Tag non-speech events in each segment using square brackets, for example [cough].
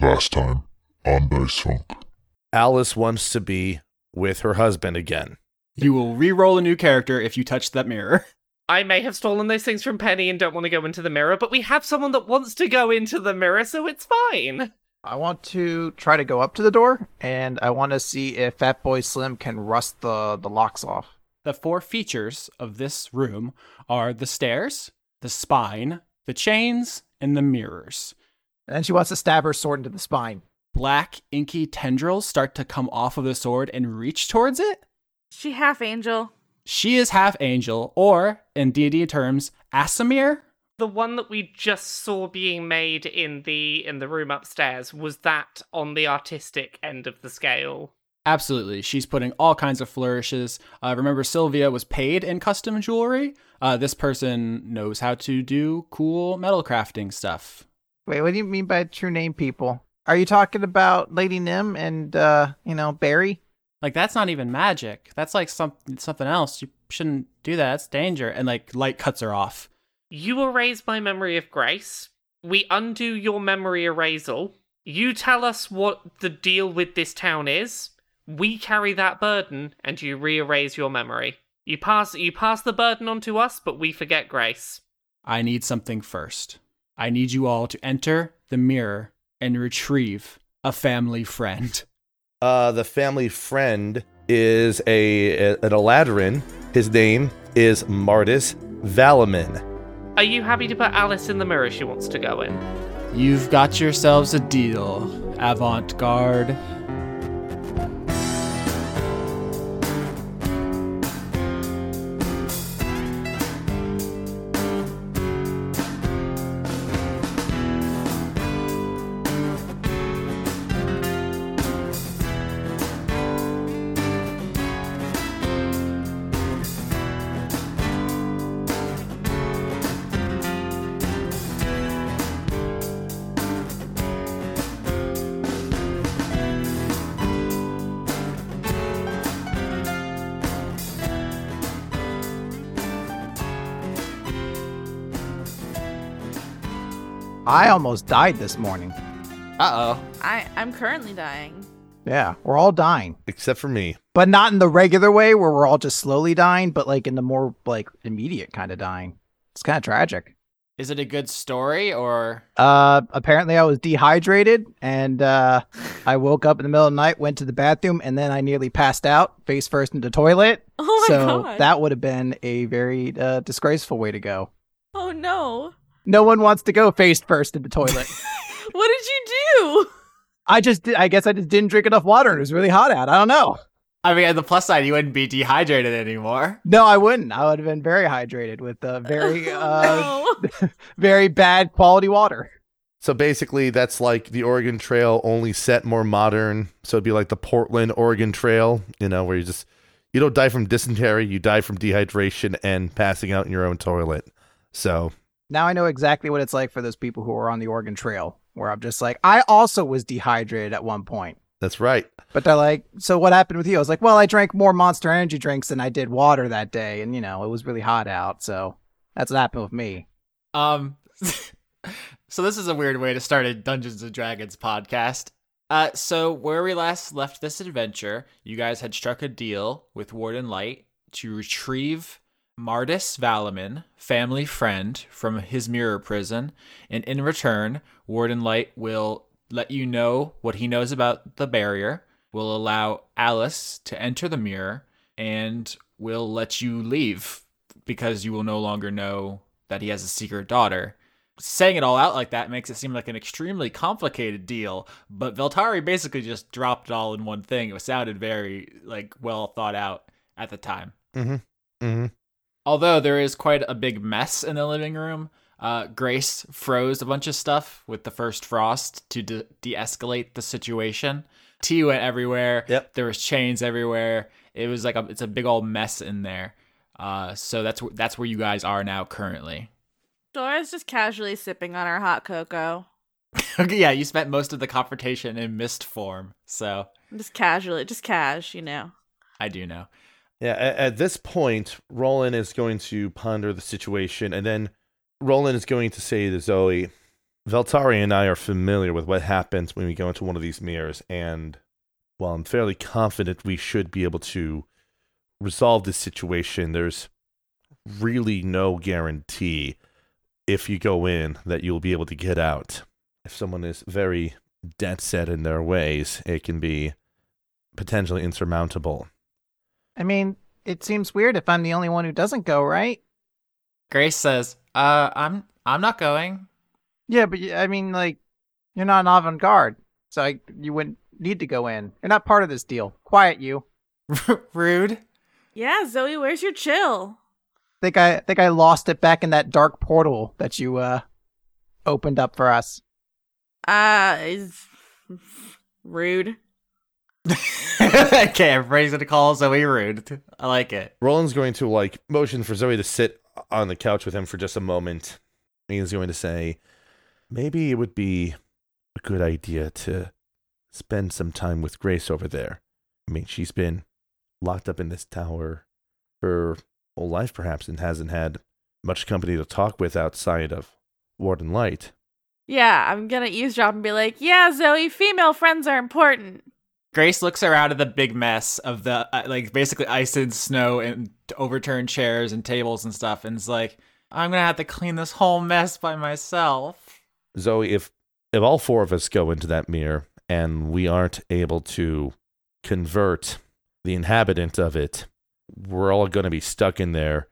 Last time on Dice Funk. Alice wants to be with her husband again. You will re-roll a new character if you touch that mirror. [laughs] I may have stolen those things from Penny and don't want to go into the mirror, but we have someone that wants to go into the mirror, so it's fine. I want to try to go up to the door, and I want to see if Fat Boy Slim can rust the the locks off. The four features of this room are the stairs, the spine, the chains, and the mirrors. And then she wants to stab her sword into the spine. Black, inky tendrils start to come off of the sword and reach towards it. She half angel. She is half angel, or in D&D terms, Aasimar. The one that we just saw being made in the in the room upstairs was that on the artistic end of the scale. Absolutely. She's putting all kinds of flourishes. Uh, remember, Sylvia was paid in custom jewelry. Uh, this person knows how to do cool metal crafting stuff. Wait, what do you mean by true name people? Are you talking about Lady Nim and uh, you know, Barry? Like that's not even magic. That's like some something else. You shouldn't do that. It's danger. And like light cuts her off. You erase my memory of Grace. We undo your memory erasal. You tell us what the deal with this town is. We carry that burden, and you re-erase your memory. You pass you pass the burden on to us, but we forget Grace. I need something first. I need you all to enter the mirror and retrieve a family friend. [laughs] Uh, the family friend is a, a an Eladrin. His name is Martis Valamin. Are you happy to put Alice in the mirror she wants to go in? You've got yourselves a deal, avant garde. Almost died this morning. Uh oh. I I'm currently dying. Yeah, we're all dying. Except for me. But not in the regular way where we're all just slowly dying, but like in the more like immediate kind of dying. It's kind of tragic. Is it a good story or Uh, apparently I was dehydrated and uh, [laughs] I woke up in the middle of the night, went to the bathroom, and then I nearly passed out face first into the toilet. Oh my so god. So that would have been a very uh, disgraceful way to go. oh no. No one wants to go face first in the toilet. [laughs] What did you do? I just, I guess I just didn't drink enough water and it was really hot out. I don't know. I mean, on the plus side, you wouldn't be dehydrated anymore. No, I wouldn't. I would have been very hydrated with [laughs] uh, very, uh, Oh, no. [laughs] very bad quality water. So basically, that's like the Oregon Trail, only set more modern. So it'd be like the Portland Oregon Trail, you know, where you just you don't die from dysentery, you die from dehydration and passing out in your own toilet. So Now I know exactly what it's like for those people who are on the Oregon Trail, where I'm just like, I also was dehydrated at one point. that's right. But they're like, so what happened with you? I was like, well, I drank more Monster Energy drinks than I did water that day, and you know, it was really hot out, so that's what happened with me. Um, [laughs] so this is a weird way to start a Dungeons and Dragons podcast. Uh, so where we last left this adventure, you guys had struck a deal with Warden Light to retrieve Martis Valamin, family friend, from his mirror prison, and in return, Warden Light will let you know what he knows about the barrier, will allow Alice to enter the mirror, and will let you leave because you will no longer know that he has a secret daughter. Saying it all out like that makes it seem like an extremely complicated deal, but Veltari basically just dropped it all in one thing. It sounded very like well thought out at the time. Mm-hmm. Mm-hmm. Although there is quite a big mess in the living room, uh, Grace froze a bunch of stuff with the first frost to de- de-escalate the situation. Tea went everywhere. Yep. There was chains everywhere. It was like a, it's a big old mess in there. Uh, so that's wh- that's where you guys are now currently. Dora's just casually sipping on her hot cocoa. [laughs] okay, yeah, you spent most of the confrontation in mist form, so Just casually, just cash, you know. I do know. Yeah, at, at this point, Rolen is going to ponder the situation, and then Rolen is going to say to Zoey, Veltari and I are familiar with what happens when we go into one of these mirrors, and while I'm fairly confident we should be able to resolve this situation, there's really no guarantee if you go in that you'll be able to get out. If someone is very dead set in their ways, it can be potentially insurmountable. I mean, it seems weird if I'm the only one who doesn't go, right? Grace says, "Uh, I'm I'm not going." Yeah, but I mean, like, you're not an avant-garde, so I, you wouldn't need to go in. You're not part of this deal. Quiet, you. [laughs] Rude. Yeah, Zoey, where's your chill? Think I think I lost it back in that dark portal that you uh opened up for us. Uh, is rude. [laughs] okay, everybody's gonna call Zoey rude. I like it. Rolen's going to like motion for Zoey to sit on the couch with him for just a moment. He's going to say, maybe it would be a good idea to spend some time with Grace over there. I mean, she's been locked up in this tower her whole life, perhaps, and hasn't had much company to talk with outside of Warden Light. Yeah, I'm gonna eavesdrop and be like, yeah, Zoey, female friends are important. Grace looks around at the big mess of the uh, like basically ice and snow and overturned chairs and tables and stuff, and is like, "I'm gonna have to clean this whole mess by myself." Zoey, if if all four of us go into that mirror and we aren't able to convert the inhabitant of it, we're all going to be stuck in there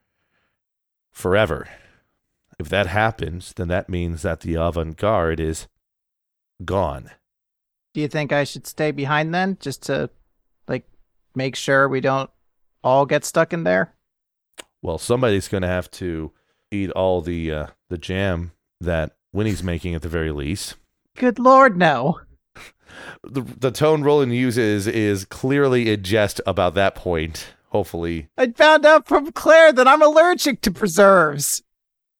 forever. If that happens, then that means that the avant garde is gone. Do you think I should stay behind then, just to like make sure we don't all get stuck in there? Well, somebody's going to have to eat all the uh, the jam that Winnie's making at the very least. Good lord, no. [laughs] The the tone Rolen uses is clearly a jest about that point. Hopefully, I found out from Claire that I'm allergic to preserves.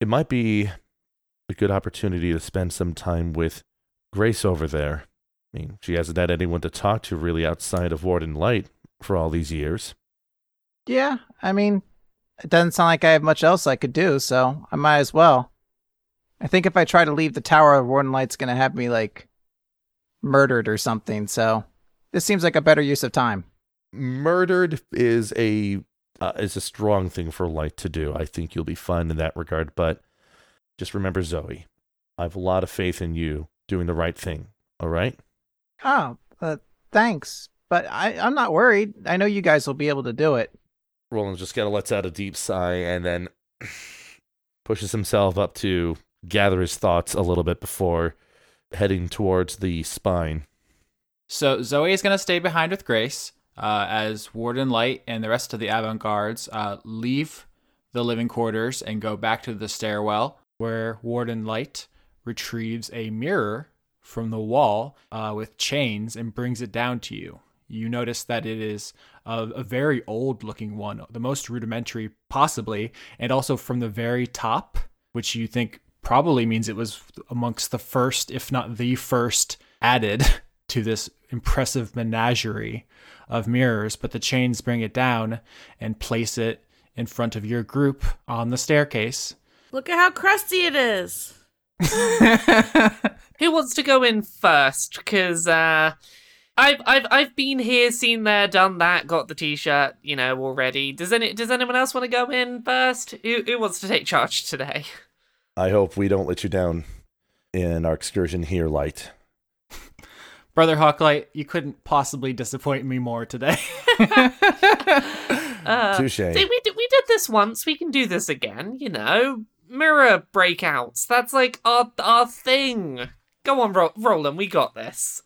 it might be a good opportunity to spend some time with Grace over there. I mean, she hasn't had anyone to talk to really outside of Warden Light for all these years. Yeah, I mean, it doesn't sound like I have much else I could do, so I might as well. I think if I try to leave the tower, Warden Light's gonna have me like murdered or something. So this seems like a better use of time. Murdered is a uh, is a strong thing for Light to do. I think you'll be fine in that regard, but just remember, Zoey, I have a lot of faith in you doing the right thing. All right. Oh, uh, thanks, but I I'm not worried. I know you guys will be able to do it. Rolen just kind of lets out a deep sigh and then [clears throat] pushes himself up to gather his thoughts a little bit before heading towards the spine. So Zoey is gonna stay behind with Grace uh, as Warden Light and the rest of the Avant Guards uh, leave the living quarters and go back to the stairwell, where Warden Light retrieves a mirror from the wall uh, with chains and brings it down to you. You notice that it is a, a very old looking one, the most rudimentary possibly, and also from the very top, which you think probably means it was amongst the first, if not the first, added [laughs] to this impressive menagerie of mirrors. But the chains bring it down and place it in front of your group on the staircase. Look at how crusty it is. Who wants to go in first? Because uh, I've I've I've been here, seen there, done that, got the t-shirt, you know, already. Does any does anyone else want to go in first? Who who wants to take charge today? I hope we don't let you down in our excursion here, Light. Brother Hawklight, you couldn't possibly disappoint me more today. [laughs] Uh, Touche. we did we did this once. We can do this again. You know, mirror breakouts. That's like our our thing. Go on, Ro- Rolen. We got this.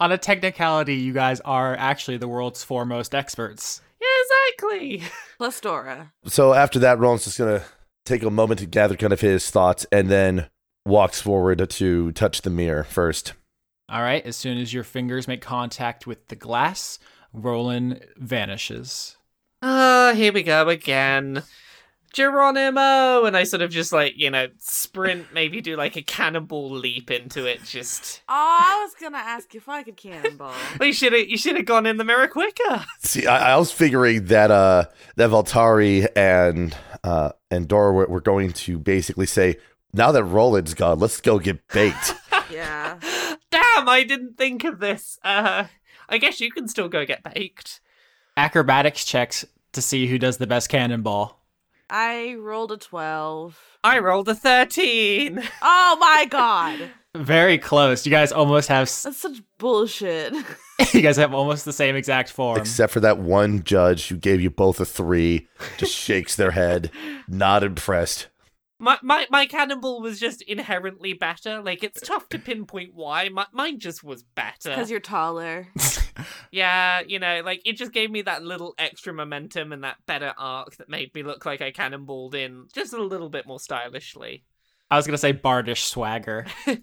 On a technicality, you guys are actually the world's foremost experts. Yeah, exactly. [laughs] Plus Dora. So after that, Rolen's just gonna take a moment to gather kind of his thoughts and then walks forward to touch the mirror first. All right, as soon as your fingers make contact with the glass, Rolen vanishes. Ah, here we go again. Geronimo! And I sort of just like, you know, sprint, maybe do like a cannonball leap into it. Just. Oh, I was gonna ask if I could cannonball. [laughs] Well, you should have you should have gone in the mirror quicker. See, I, I was figuring that uh that Veltari and uh and Dora were, were going to basically say Now that Rolen's gone, let's go get baked. [laughs] Yeah. Damn, I didn't think of this. Uh, I guess you can still go get baked. Acrobatics checks to see who does the best cannonball. I rolled a 12. I rolled a 13. [laughs] Oh my god. Very close. You guys almost have. s- That's such bullshit. [laughs] [laughs] you guys have almost the same exact form. Except for that one judge who gave you both a three, just shakes their head, not impressed. My, my my cannonball was just inherently better. Like it's tough to pinpoint why. My, mine just was better. Because you're taller. [laughs] Yeah, you know, like it just gave me that little extra momentum and that better arc that made me look like I cannonballed in just a little bit more stylishly. I was gonna say bardish swagger. [laughs]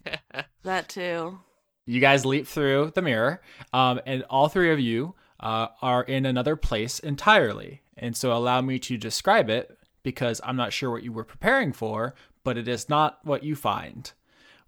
That too. you guys leap through the mirror, um, and all three of you uh, are in another place entirely. And so, allow me to describe it because I'm not sure what you were preparing for, but it is not what you find.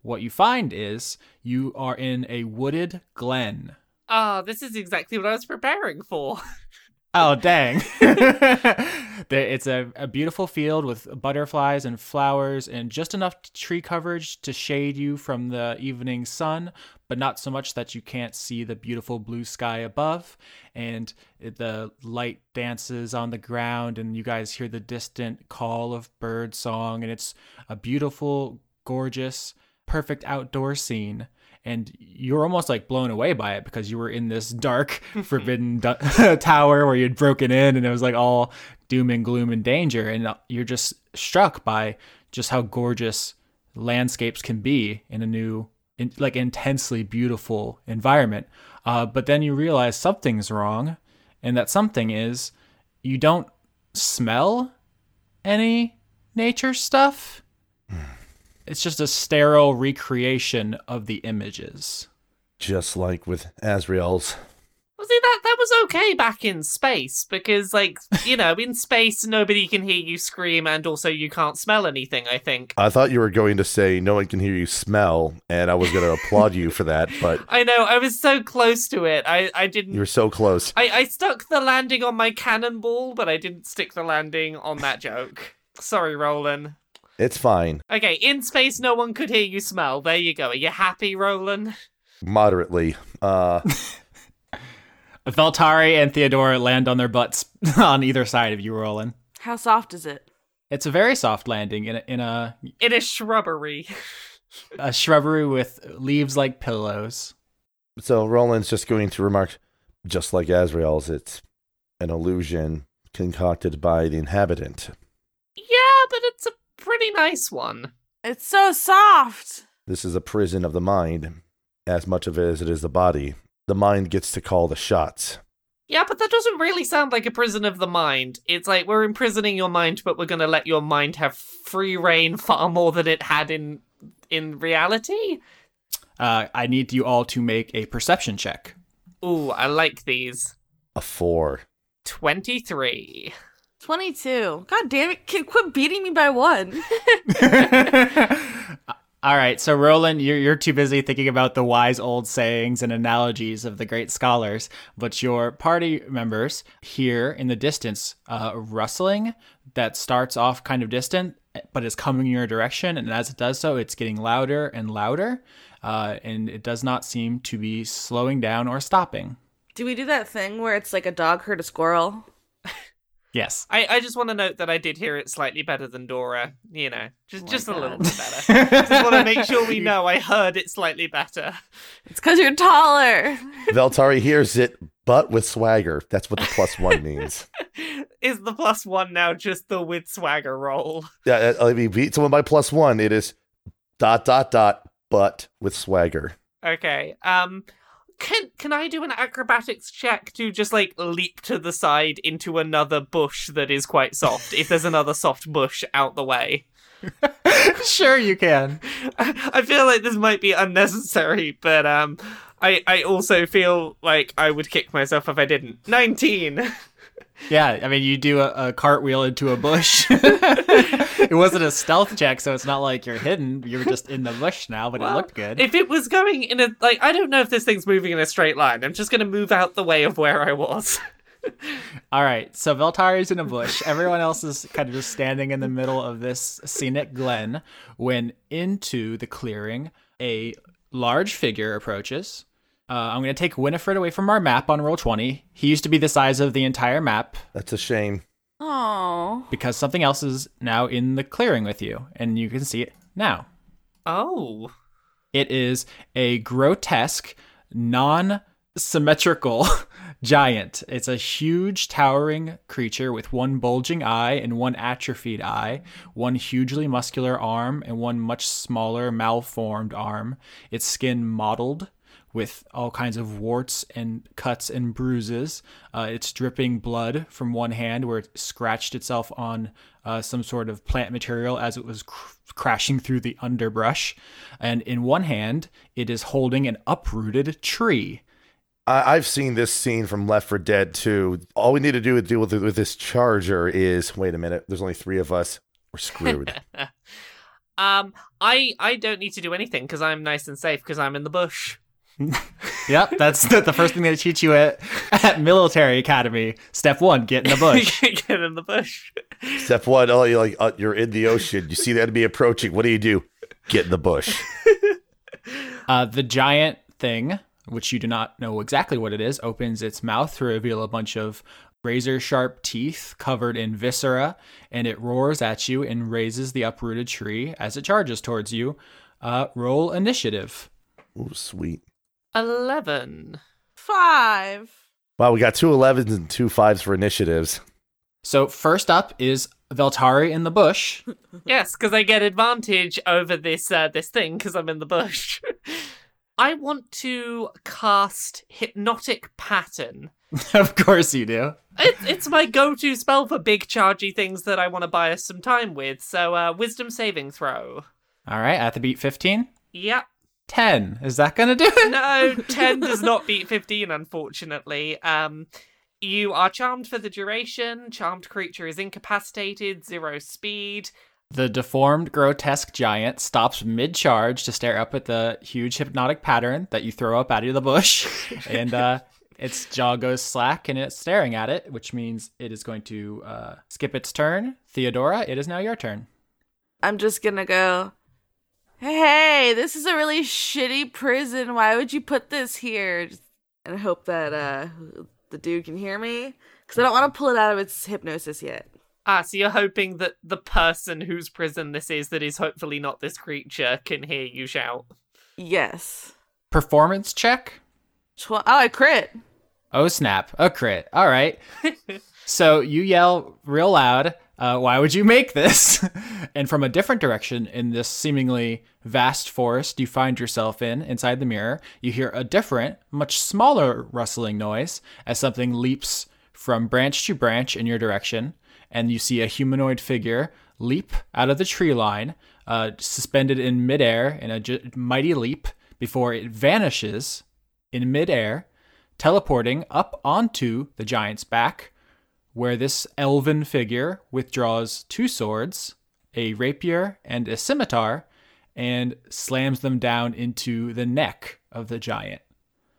What you find is you are in a wooded glen. Ah, this is exactly what I was preparing for. [laughs] Oh, dang. [laughs] It's a, a beautiful field with butterflies and flowers and just enough tree coverage to shade you from the evening sun, but not so much that you can't see the beautiful blue sky above. And the light dances on the ground, and you guys hear the distant call of bird song. And it's a beautiful, gorgeous, perfect outdoor scene and you're almost like blown away by it because you were in this dark forbidden du- [laughs] tower where you'd broken in and it was like all doom and gloom and danger. And uh, you're just struck by just how gorgeous landscapes can be in a new in, like intensely beautiful environment. Uh, but then you realize something's wrong and that something is. You don't smell any nature stuff it's just a sterile recreation of the images. Just like with Azrael's. Well, see that that was okay back in space because, like, you know, in space nobody can hear you scream, and also you can't smell anything. I think. I thought you were going to say no one can hear you smell, and I was going [laughs] to applaud you for that, but I know I was so close to it. I I didn't. you were so close. I, I stuck the landing on my cannonball, but I didn't stick the landing on that joke. Sorry, Rolen. It's fine. Okay, in space, no one could hear you smell. There you go. Are you happy, Rolen? Moderately. Uh, [laughs] Veltari and Theodora land on their butts [laughs] on either side of you, Rolen. How soft is it? It's a very soft landing in a, in a, In a shrubbery. a shrubbery with leaves like pillows. so Rolen's just going to remark, just like Azrael's, it's an illusion concocted by the inhabitant. Yeah, but it's a pretty nice one. It's so soft. This is a prison of the mind, as much of it as it is the body. The mind gets to call the shots. Yeah, but that doesn't really sound like a prison of the mind. It's like we're imprisoning your mind, but we're gonna let your mind have free reign far more than it had in in reality. Uh, I need you all to make a perception check. Ooh, I like these. A four. Twenty-three. 22. God damn it. Kid, quit beating me by one. [laughs] [laughs] All right, so Rolen, you're you're too busy thinking about the wise old sayings and analogies of the great scholars, but your party members hear in the distance uh, rustling that starts off kind of distant, but is coming in your direction, and as it does so, it's getting louder and louder, uh, and it does not seem to be slowing down or stopping. Do we do that thing where it's like a dog heard a squirrel? Yes. I, I just want to note that I did hear it slightly better than Dora. You know, just Oh my just a little bit better. just want to make sure we [laughs] know I heard it slightly better. It's because you're taller. [laughs] Veltari hears it, but with swagger. That's what the plus one means. [laughs] Is the plus one now just the with swagger roll? Yeah, uh, I mean, beat someone by plus one. It is dot dot dot, but with swagger. Okay. Um can can I do an acrobatics check to just like leap to the side into another bush that is quite soft if there's another soft bush out the way? [laughs] sure, you can. [laughs] I feel like this might be unnecessary, but um I I also feel like I would kick myself if I didn't. 19. [laughs] Yeah, I mean, you do a, a cartwheel into a bush. [laughs] it wasn't a stealth check, so it's not like you're hidden. You're just in the bush now, but it looked good. If it was going in a like I don't know if this thing's moving in a straight line. I'm just going to move out the way of where I was. [laughs] All right, so Veltari's in a bush. Everyone else is kind of just standing in the middle of this scenic glen when into the clearing a large figure approaches. Uh, I'm going to take Winifred away from our map on Roll20. He used to be the size of the entire map That's a shame. Oh. because something else is now in the clearing with you, and you can see it now. Oh. It is a grotesque, non symmetrical [laughs] giant. It's a huge, towering creature with one bulging eye and one atrophied eye, one hugely muscular arm, and one much smaller, malformed arm. Its skin mottled with all kinds of warts and cuts and bruises. Uh, it's dripping blood from one hand where it scratched itself on uh, some sort of plant material as it was cr- crashing through the underbrush. And in one hand, it is holding an uprooted tree. I, I've seen this scene from Left 4 Dead 2. All we need to do to deal with, with this charger is wait a minute, there's only three of us. We're screwed. [laughs] Um, I I don't need to do anything because I'm nice and safe because I'm in the bush. [laughs] Yep, that's the, the first thing they teach you at, at military academy. Step one, get in the bush. [laughs] Get in the bush. Step one, oh, you're like uh, you're in the ocean. You see the enemy approaching. What do you do? Get in the bush. [laughs] Uh, the giant thing, which you do not know exactly what it is, opens its mouth to reveal a bunch of razor sharp teeth covered in viscera, and it roars at you and raises the uprooted tree as it charges towards you. Uh, roll initiative. Ooh, sweet. Eleven. Five. Wow, we got two 11s and two fives for initiatives. So first up is Veltari in the bush. [laughs] Yes, because I get advantage over this uh, this thing because I'm in the bush. [laughs] I want to cast hypnotic pattern. [laughs] of course you do. It, it's my go-to spell for big chargy things that I want to buy us some time with. So, uh, wisdom saving throw. All right, at the beat 15. Yep. 10. Is that going to do it? No, [laughs] 10 does not beat 15, unfortunately. Um, you are charmed for the duration. Charmed creature is incapacitated, zero speed. The deformed, grotesque giant stops mid charge to stare up at the huge hypnotic pattern that you throw up out of the bush. [laughs] and uh, its jaw goes slack and it's staring at it, which means it is going to uh, skip its turn. Theodora, it is now your turn. I'm just gonna go. Hey, this is a really shitty prison. Why would you put this here? And I hope that uh the dude can hear me because I don't want to pull it out of its hypnosis yet. Ah, so you're hoping that the person whose prison this is, that is hopefully not this creature, can hear you shout. Yes. Performance check. Tw- oh, I crit. Oh, snap. A crit. All right. [laughs] so you yell real loud, uh, why would you make this? [laughs] and from a different direction in this seemingly vast forest you find yourself in, inside the mirror, you hear a different, much smaller rustling noise as something leaps from branch to branch in your direction. And you see a humanoid figure leap out of the tree line, uh, suspended in midair in a j- mighty leap before it vanishes in midair teleporting up onto the giant's back, where this elven figure withdraws two swords, a rapier and a scimitar, and slams them down into the neck of the giant.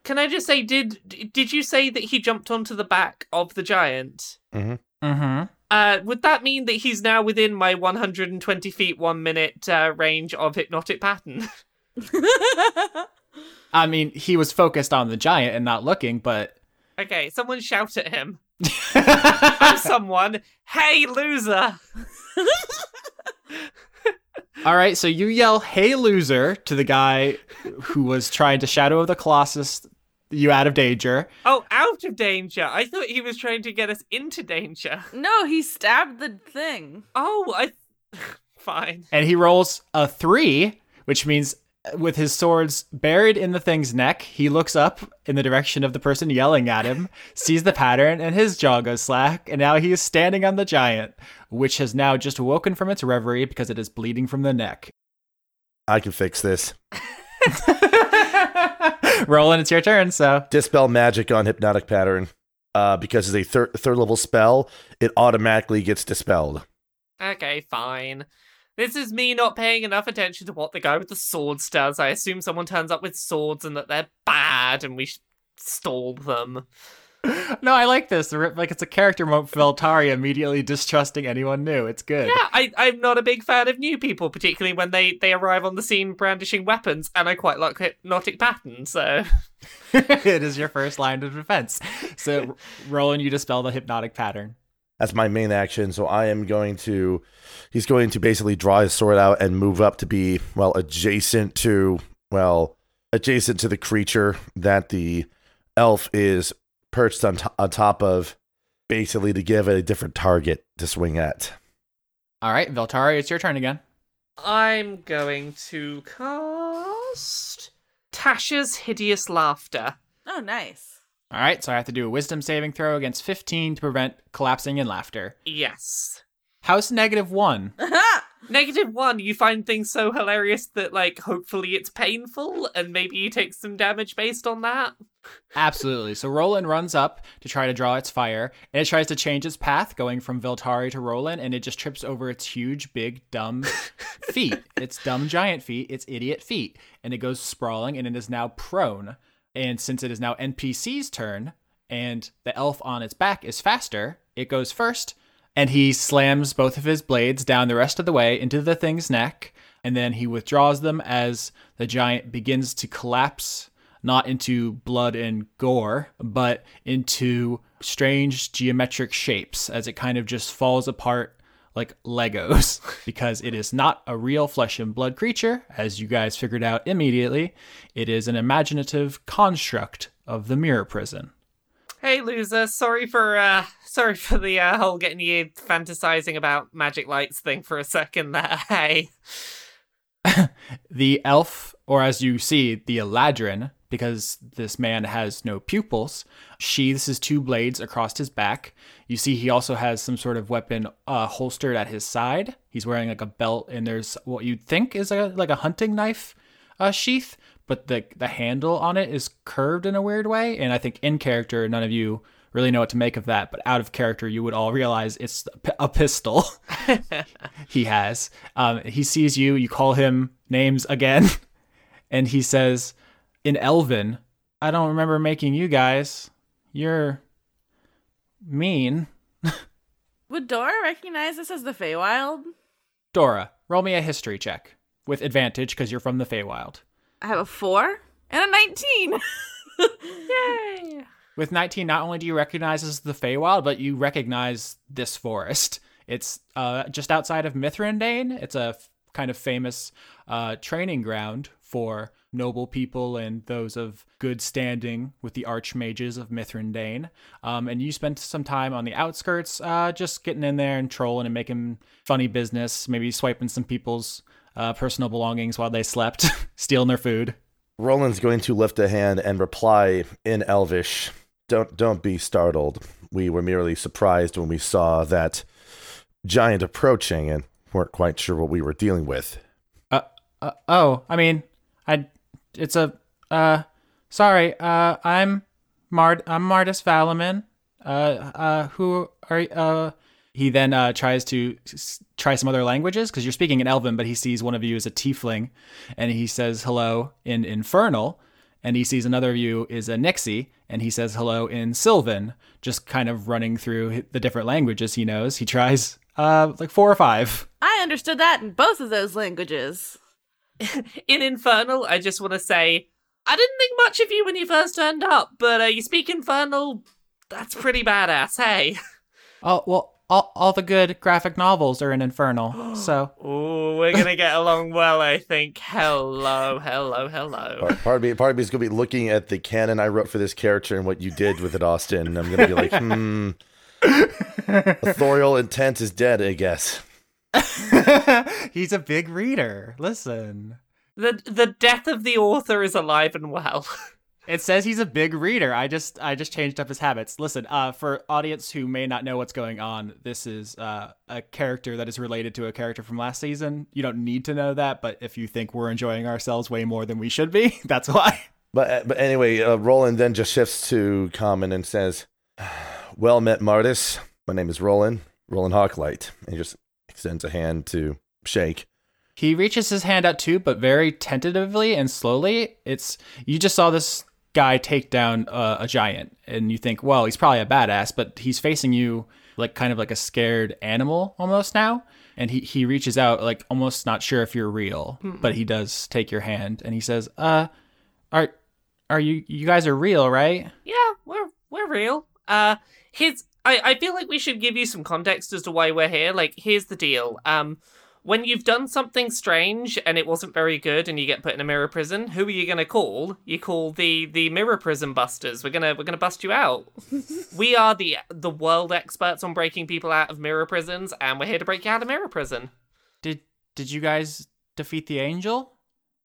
Can I just say, did did you say that he jumped onto the back of the giant? Mm-hmm. Uh, would that mean that he's now within my 120 feet, one minute uh, range of hypnotic pattern? [laughs] I mean, he was focused on the giant and not looking, but okay, someone shout at him. I'm someone. Hey, loser! [laughs] All right, so you yell, "Hey, loser!" to the guy who was trying to Shadow of the Colossus you out of danger. Oh, out of danger. I thought he was trying to get us into danger. No, he stabbed the thing. Oh, I. [sighs] Fine. and he rolls a three, which means with his swords buried in the thing's neck, he looks up in the direction of the person yelling at him, [laughs] sees the pattern, and his jaw goes slack, and now he is standing on the giant, which has now just woken from its reverie because it is bleeding from the neck. I can fix this. [laughs] Rolen, it's your turn, so Dispel magic on hypnotic pattern. Uh, because it's a third third level spell, it automatically gets dispelled. Okay, fine. This is me not paying enough attention to what the guy with the swords does. I assume someone turns up with swords and that they're bad and we stall them. [laughs] No, I like this. Like it's a character moment for Veltari immediately distrusting anyone new. It's good. Yeah, I, I'm not a big fan of new people, particularly when they, they arrive on the scene brandishing weapons, and I quite like hypnotic patterns, so. [laughs] it is your first line of defense. So, [laughs] Rolen, you dispel the hypnotic pattern. That's my main action. So I am going to. He's going to basically draw his sword out and move up to be well adjacent to well adjacent to the creature that the elf is perched on, to- on top of, basically to give it a different target to swing at. All right, Veltari, it's your turn again. I'm going to cast Tasha's Hideous Laughter. Oh, nice. All right, so I have to do a wisdom saving throw against 15 to prevent collapsing in laughter. Yes. House negative one. [laughs] Negative one, you find things so hilarious that, like, hopefully it's painful, and maybe you take some damage based on that. Absolutely. So Rolen runs up to try to draw its fire, and it tries to change its path, going from Veltari to Rolen, and it just trips over its huge, big, dumb [laughs] feet. Its dumb, giant feet, its idiot feet. And it goes sprawling, and it is now prone. And since it is now NPC's turn, and the elf on its back is faster, it goes first, and he slams both of his blades down the rest of the way into the thing's neck, and then he withdraws them as the giant begins to collapse not into blood and gore, but into strange geometric shapes as it kind of just falls apart like Legos [laughs] because it is not a real flesh and blood creature, as you guys figured out immediately. It is an imaginative construct of the mirror prison. Hey, loser. Sorry for uh, sorry for the uh, whole getting you fantasizing about magic lights thing for a second there. Hey. [laughs] The elf, or as you see, the Eladrin, because this man has no pupils, sheathes his two blades across his back. You see, he also has some sort of weapon uh, holstered at his side. He's wearing like a belt, and there's what you'd think is a, like a hunting knife uh, sheath, but the the handle on it is curved in a weird way. And I think in character, none of you really know what to make of that, but out of character, you would all realize it's a pistol [laughs] he has. Um, he sees you, you call him names again, [laughs] and he says, in Elven, I don't remember making you guys. You're mean. Would Dora recognize this as the Feywild? Dora, roll me a history check with advantage because you're from the Feywild. I have a four and a 19. [laughs] Yay. With 19, not only do you recognize this as the Feywild, but you recognize this forest. It's uh, just outside of Mithrandane. It's a f- kind of famous uh, training ground for noble people and those of good standing with the archmages of Mithrandane. Um, and you spent some time on the outskirts, uh, just getting in there and trolling and making funny business, maybe swiping some people's uh, personal belongings while they slept, [laughs] stealing their food. Rolen's going to lift a hand and reply in Elvish. Don't don't be startled. We were merely surprised when we saw that giant approaching and weren't quite sure what we were dealing with. Uh, uh oh, I mean, it's a uh sorry, uh I'm Mart I'm Martis Valamin. Uh uh who are uh he then uh, tries to s- try some other languages because you're speaking in Elven, but he sees one of you as a tiefling, and he says hello in Infernal, and he sees another of you is a Nixie, and he says hello in Sylvan. Just kind of running through the different languages he knows. He tries uh like four or five. I understood that in both of those languages. [laughs] In Infernal, I just want to say, I didn't think much of you when you first turned up, but uh, you speak Infernal. That's pretty badass, hey. [laughs] Oh well, all all the good graphic novels are in Infernal, [gasps] so. Oh, we're gonna get along well, I think. Hello, hello, hello. Part, part of me, part of me is going to be looking at the canon I wrote for this character and what you did with it, Austin. And I'm going to be like, [laughs] hmm, authorial intent is dead, I guess. [laughs] He's a big reader. Listen. The the death of the author is alive and well. [laughs] It says he's a big reader. I just I just changed up his habits. Listen, uh for audience who may not know what's going on, this is uh a character that is related to a character from last season. You don't need to know that, but if you think we're enjoying ourselves way more than we should be, [laughs] that's why. But but anyway, uh, Rolen then just shifts to common and says, "Well met, Martis. My name is Rolen. Rolen Hawklight." And he just extends a hand to shake. He reaches his hand out too, but very tentatively and slowly. It's you just saw this guy take down uh, a giant, and you think, well, he's probably a badass, but he's facing you like kind of like a scared animal almost now. And he, he reaches out, like almost not sure if you're real, but he does take your hand and he says, uh, are, are you, you guys are real, right? Yeah, we're we're real. Uh, here's I I feel like we should give you some context as to why we're here. Like, here's the deal. Um, when you've done something strange and it wasn't very good, and you get put in a mirror prison, who are you gonna call? You call the the mirror prison busters. We're gonna we're gonna bust you out. [laughs] we are the the world experts on breaking people out of mirror prisons, and we're here to break you out of mirror prison. Did, did you guys defeat the angel?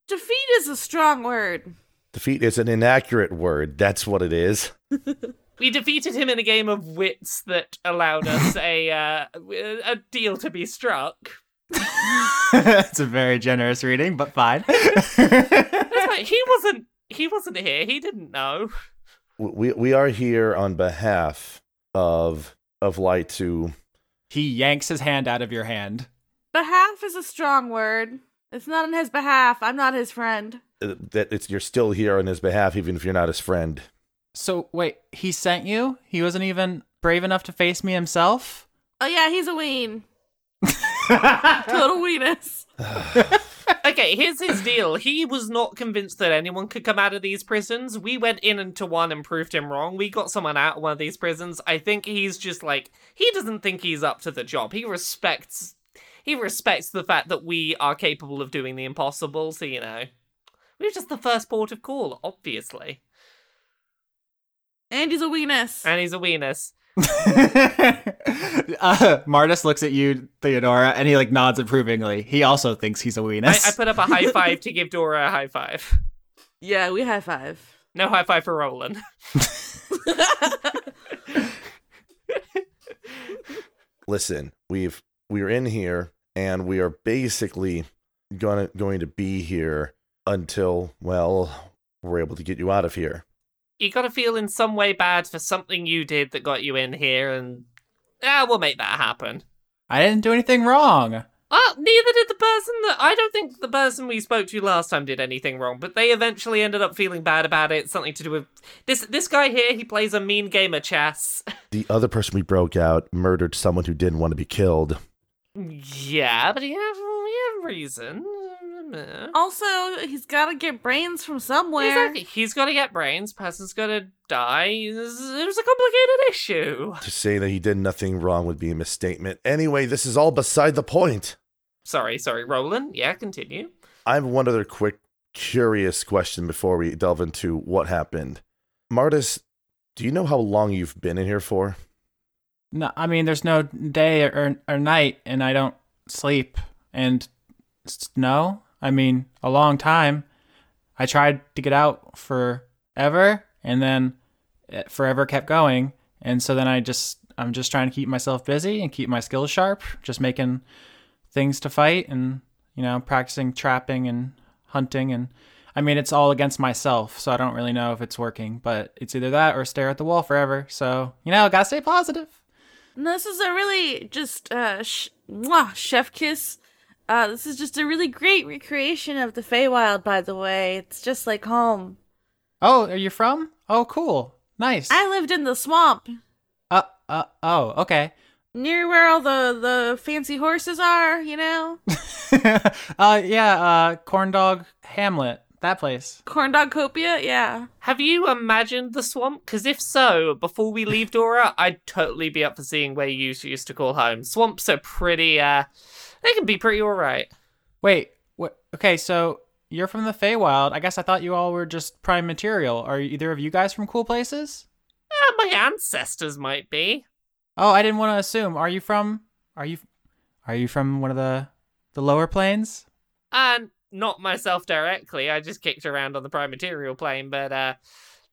Defeat is a strong word. Defeat is an inaccurate word. That's what it is. [laughs] We defeated him in a game of wits that allowed us [laughs] a uh, a deal to be struck. [laughs] That's a very generous reading, but fine. That's. He wasn't. He wasn't here. He didn't know. We we are here on behalf of of light to he yanks his hand out of your hand. Behalf is a strong word. It's not on his behalf. I'm not his friend. uh, that it's you're still here on his behalf even if you're not his friend. So wait, he sent you? He wasn't even brave enough to face me himself? Oh yeah, he's a ween. [laughs] Total weenus. [sighs] Okay, here's his deal. He was not convinced that anyone could come out of these prisons. We went in into one and proved him wrong. We got someone out of one of these prisons. I think he's just like he doesn't think he's up to the job. He respects he respects the fact that we are capable of doing the impossible, so you know. We're just the first port of call, obviously. And he's a weenus. And he's a weenus. [laughs] uh, Martis looks at you, Theodora, and he like nods approvingly. He also thinks he's a weenus. I put up a high five [laughs] to give Dora a high five. Yeah, we high five. No high five for Rolen. [laughs] Listen, we've we're in here and we are basically gonna going to be here until well we're able to get you out of here. You gotta feel in some way bad for something you did that got you in here, and ah, we'll make that happen. I didn't do anything wrong. Oh, neither did the person that I don't think the person we spoke to last time did anything wrong, but they eventually ended up feeling bad about it. Something to do with this this guy here. He plays a mean game of chess. [laughs] The other person we broke out murdered someone who didn't want to be killed. Yeah, but he had, he had reason. Also, he's got to get brains from somewhere. Exactly. He's got to get brains. Person's got to die. It it was a complicated issue. To say that he did nothing wrong would be a misstatement. Anyway, this is all beside the point. Sorry, sorry, Rolen. Yeah, continue. I have one other quick, curious question before we delve into what happened. Martis, do you know how long you've been in here for? No, I mean, there's no day or, or night, and I don't sleep. And no, I mean, a long time. I tried to get out forever, and then forever kept going. And so then I just, I'm just trying to keep myself busy and keep my skills sharp, just making things to fight and, you know, practicing trapping and hunting. And I mean, it's all against myself, so I don't really know if it's working, but it's either that or stare at the wall forever. So, you know, gotta stay positive. No, this is a really just uh sh- mwah, chef kiss. Uh, this is just a really great recreation of the Feywild. By the way, it's just like home. Oh, are you from? Oh, cool. Nice. I lived in the swamp Uh, uh, oh, okay. near where all the the fancy horses are. You know, [laughs] uh, yeah, uh, Corn Dog Hamlet, that place. corn dog copia. Yeah. Have you imagined the swamp? Because if so, before we leave Dora, I'd totally be up for seeing where you used to call home. Swamps are pretty, uh, they can be pretty alright. Wait, what? Okay, so you're from the Feywild. I guess I thought you all were just prime material. Are either of you guys from cool places? Uh, my ancestors might be. Oh, I didn't want to assume. Are you from? Are you? Are you from one of the the lower planes? And not myself directly, I just kicked around on the prime material plane, but, uh,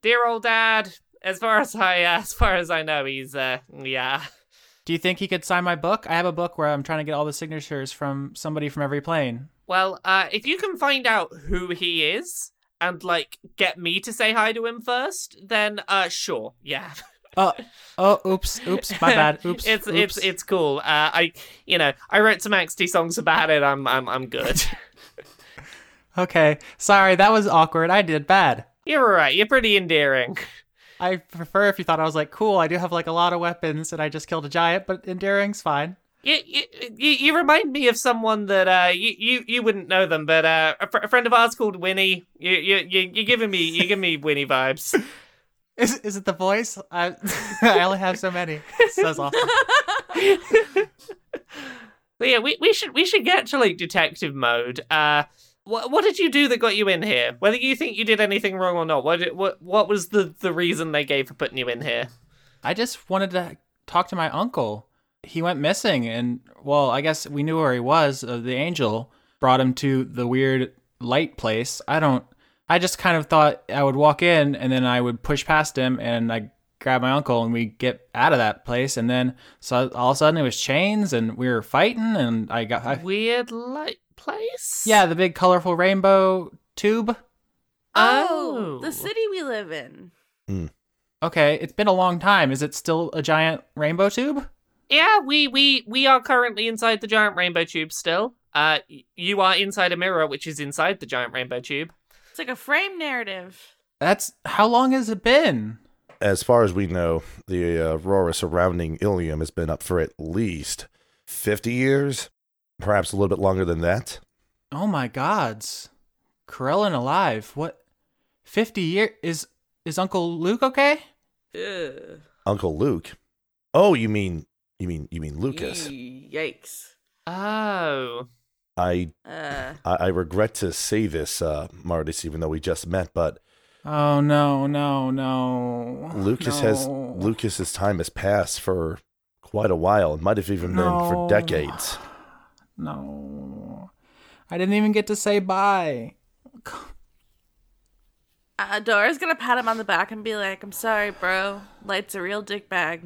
dear old dad, as far as I, uh, as far as I know, he's, uh, yeah. Do you think he could sign my book? I have a book where I'm trying to get all the signatures from somebody from every plane. Well, uh, if you can find out who he is and like get me to say hi to him first, then uh, sure, yeah. Oh, oh, oops, oops, my bad. [laughs] Oops, it's oops. it's it's cool. Uh, I you know I wrote some angsty songs about it. I'm I'm I'm good. [laughs] Okay, sorry, that was awkward. I did bad. You're right. You're pretty endearing. I prefer if you thought I was like, cool, I do have like a lot of weapons and I just killed a giant, but endearing's fine. You, you, you, you remind me of someone that uh you, you, you wouldn't know them, but uh a, fr- a friend of ours called Winnie. You you you you're giving me you give me Winnie vibes. [laughs] Is, is it the voice? I, [laughs] I only have so many. Says awesome. [laughs] But yeah, we, we should we should get to like detective mode. Uh, what what did you do that got you in here? Whether you think you did anything wrong or not, what did, what what was the the reason they gave for putting you in here? I just wanted to talk to my uncle. He went missing, and well, I guess we knew where he was. Uh, the angel brought him to the weird light place. I don't. I just kind of thought I would walk in, and then I would push past him, and I grab my uncle, and we get out of that place. And then so all of a sudden it was chains, and we were fighting, and I got. I, Weird light place. yeah, the big colorful rainbow tube. Oh, Oh. the city we live in. Okay, it's been a long time. Is it still a giant rainbow tube? Yeah, we we we are currently inside the giant rainbow tube still. Uh, you are inside a mirror, which is inside the giant rainbow tube. It's like a frame narrative. That's how long has it been? As far as we know, the uh, aurora surrounding Ilium has been up for at least 50 years, perhaps a little bit longer than that. Oh my gods. Corellon alive. What 50 year is is Uncle Luke okay? Ugh. Uncle Luke. Oh, you mean you mean you mean Lucas? Yikes. Oh, I Uh, I, I regret to say this, uh, Martis, even though we just met, but Oh no, no, no. Lucas has Lucas's time has passed for quite a while. It might have even been for No. decades. No. I didn't even get to say bye. [laughs] uh, Dora's gonna pat him on the back and be like, "I'm sorry, bro. Light's a real dick bag."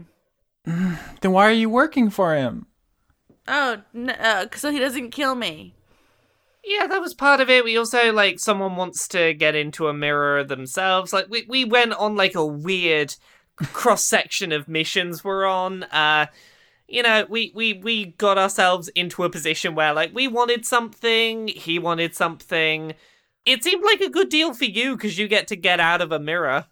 [sighs] Then why are you working for him? Oh, n- uh, so he doesn't kill me. yeah, that was part of it. We also like someone wants to get into a mirror themselves. Like we we went on like a weird cross section of missions we're on. Uh, you know, we we we got ourselves into a position where like we wanted something, he wanted something. It seemed like a good deal for you because you get to get out of a mirror.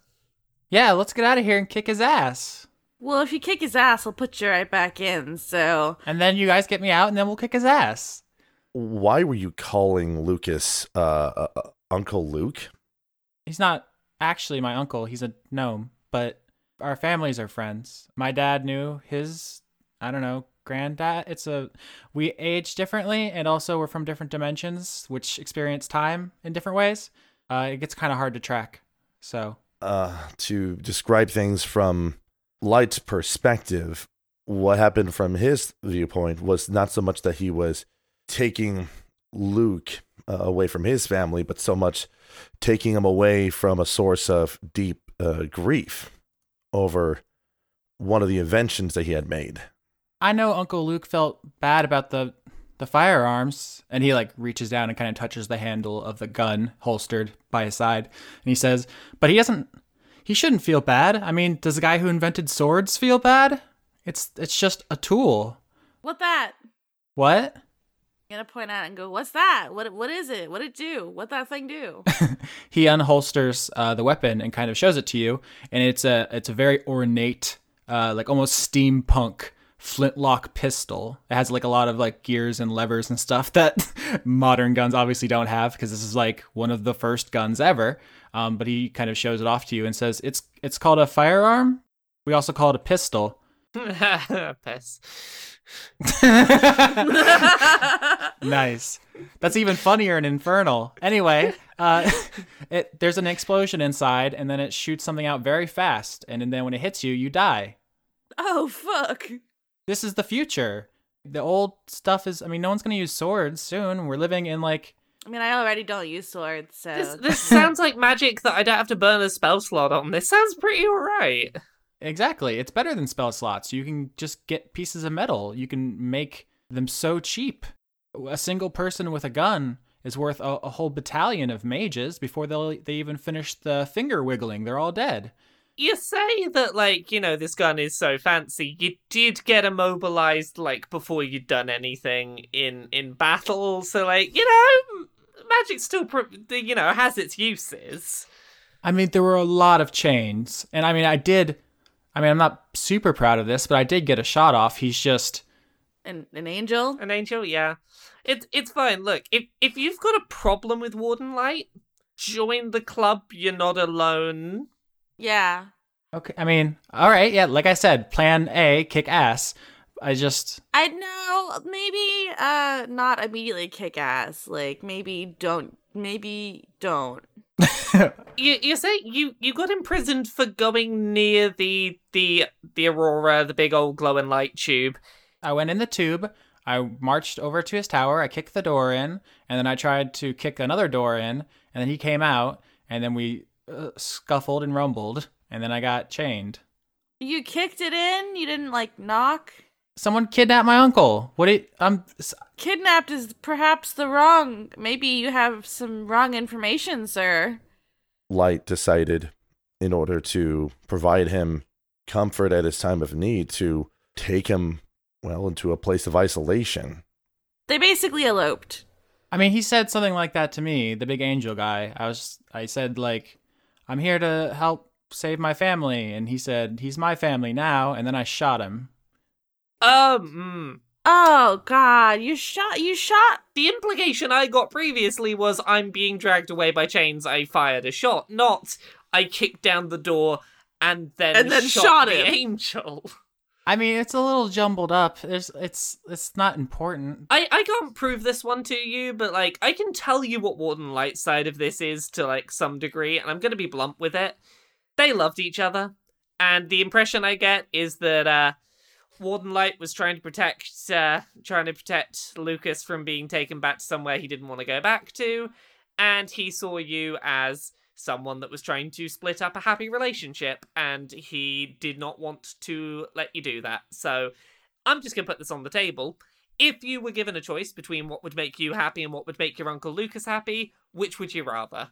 Yeah, let's get out of here and kick his ass. Well, if you kick his ass, he'll put you right back in. So, And then you guys get me out and then we'll kick his ass. Why were you calling Lucas uh, uh, uh, Uncle Luke? He's not actually my uncle, he's a gnome, but our families are friends. My dad knew his, I don't know, granddad. It's a, we age differently and also we're from different dimensions, which experience time in different ways. Uh, it gets kind of hard to track. So, Uh, to describe things from Light's perspective, what happened from his viewpoint was not so much that he was taking Luke uh, away from his family, but so much taking him away from a source of deep uh, grief over one of the inventions that he had made. I know Uncle Luke felt bad about the the firearms, and he like reaches down and kind of touches the handle of the gun holstered by his side, and he says, "But he doesn't. He shouldn't feel bad. I mean, does the guy who invented swords feel bad? It's it's just a tool. what that? What? I'm gonna point out and go, "What's that? What? What is it? What it do? What that thing do?" [laughs] He unholsters uh, the weapon and kind of shows it to you, and it's a it's a very ornate, uh, like almost steampunk flintlock pistol. It has like a lot of like gears and levers and stuff [laughs] that modern guns obviously don't have because this is like one of the first guns ever. Um, but he kind of shows it off to you and says it's it's called a firearm. We also call it a pistol. [laughs] Piss. [laughs] nice. That's even funnier and infernal. Anyway, uh, it, there's an explosion inside, and then it shoots something out very fast, and then when it hits you, you die. oh fuck! This is the future. The old stuff is. I mean, no one's gonna use swords soon. We're living in like. I mean, I already don't use swords, so This [laughs] this sounds like magic that I don't have to burn a spell slot on. This sounds pretty alright. Exactly. It's better than spell slots. You can just get pieces of metal. You can make them so cheap. A single person with a gun is worth a, a whole battalion of mages before they they even finish the finger wiggling. They're all dead. You say that, like, you know, this gun is so fancy. You did get immobilized, like, before you'd done anything in in battle. So, like, you know, magic still, pr- you know, has its uses. I mean, there were a lot of chains, and I mean, I did. I mean, I'm not super proud of this, but I did get a shot off. He's just An an angel. An angel, yeah. It's it's fine. Look, if if you've got a problem with Warden Light, join the club. You're not alone. Yeah. okay. I mean, all right, yeah. Like I said, Plan A, kick ass. I just I know maybe uh not immediately kick ass. Like maybe don't maybe don't. [laughs] You you say you you got imprisoned for going near the the the aurora, the big old glowing light tube. I went in the tube. I marched over to his tower. I kicked the door in, and then I tried to kick another door in, and then he came out, and then we uh, scuffled and rumbled, and then I got chained. You kicked it in. You didn't like knock. Someone kidnapped my uncle. What? It, I'm. s- Kidnapped is perhaps the wrong. Maybe you have some wrong information, sir. Light decided, in order to provide him comfort at his time of need, to take him, well, into a place of isolation. They basically eloped. I mean, he said something like that to me, the big angel guy. I was. I said like, I'm here to help save my family, and he said he's my family now, and then I shot him. Um, mm. Oh God! You shot. You shot. the implication I got previously was I'm being dragged away by chains. I fired a shot, not I kicked down the door and then And then shot, shot the him. [laughs] angel. I mean, it's a little jumbled up. There's, it's, it's not important. I, I can't prove this one to you, but like I can tell you what Warden Light's side of this is to like some degree, and I'm gonna be blunt with it. They loved each other, and the impression I get is that uh, Warden Light was trying to protect uh, trying to protect Lucas from being taken back to somewhere he didn't want to go back to, and he saw you as someone that was trying to split up a happy relationship, and he did not want to let you do that. So I'm just gonna put this on the table. If you were given a choice between what would make you happy and what would make your Uncle Lucas happy, which would you rather?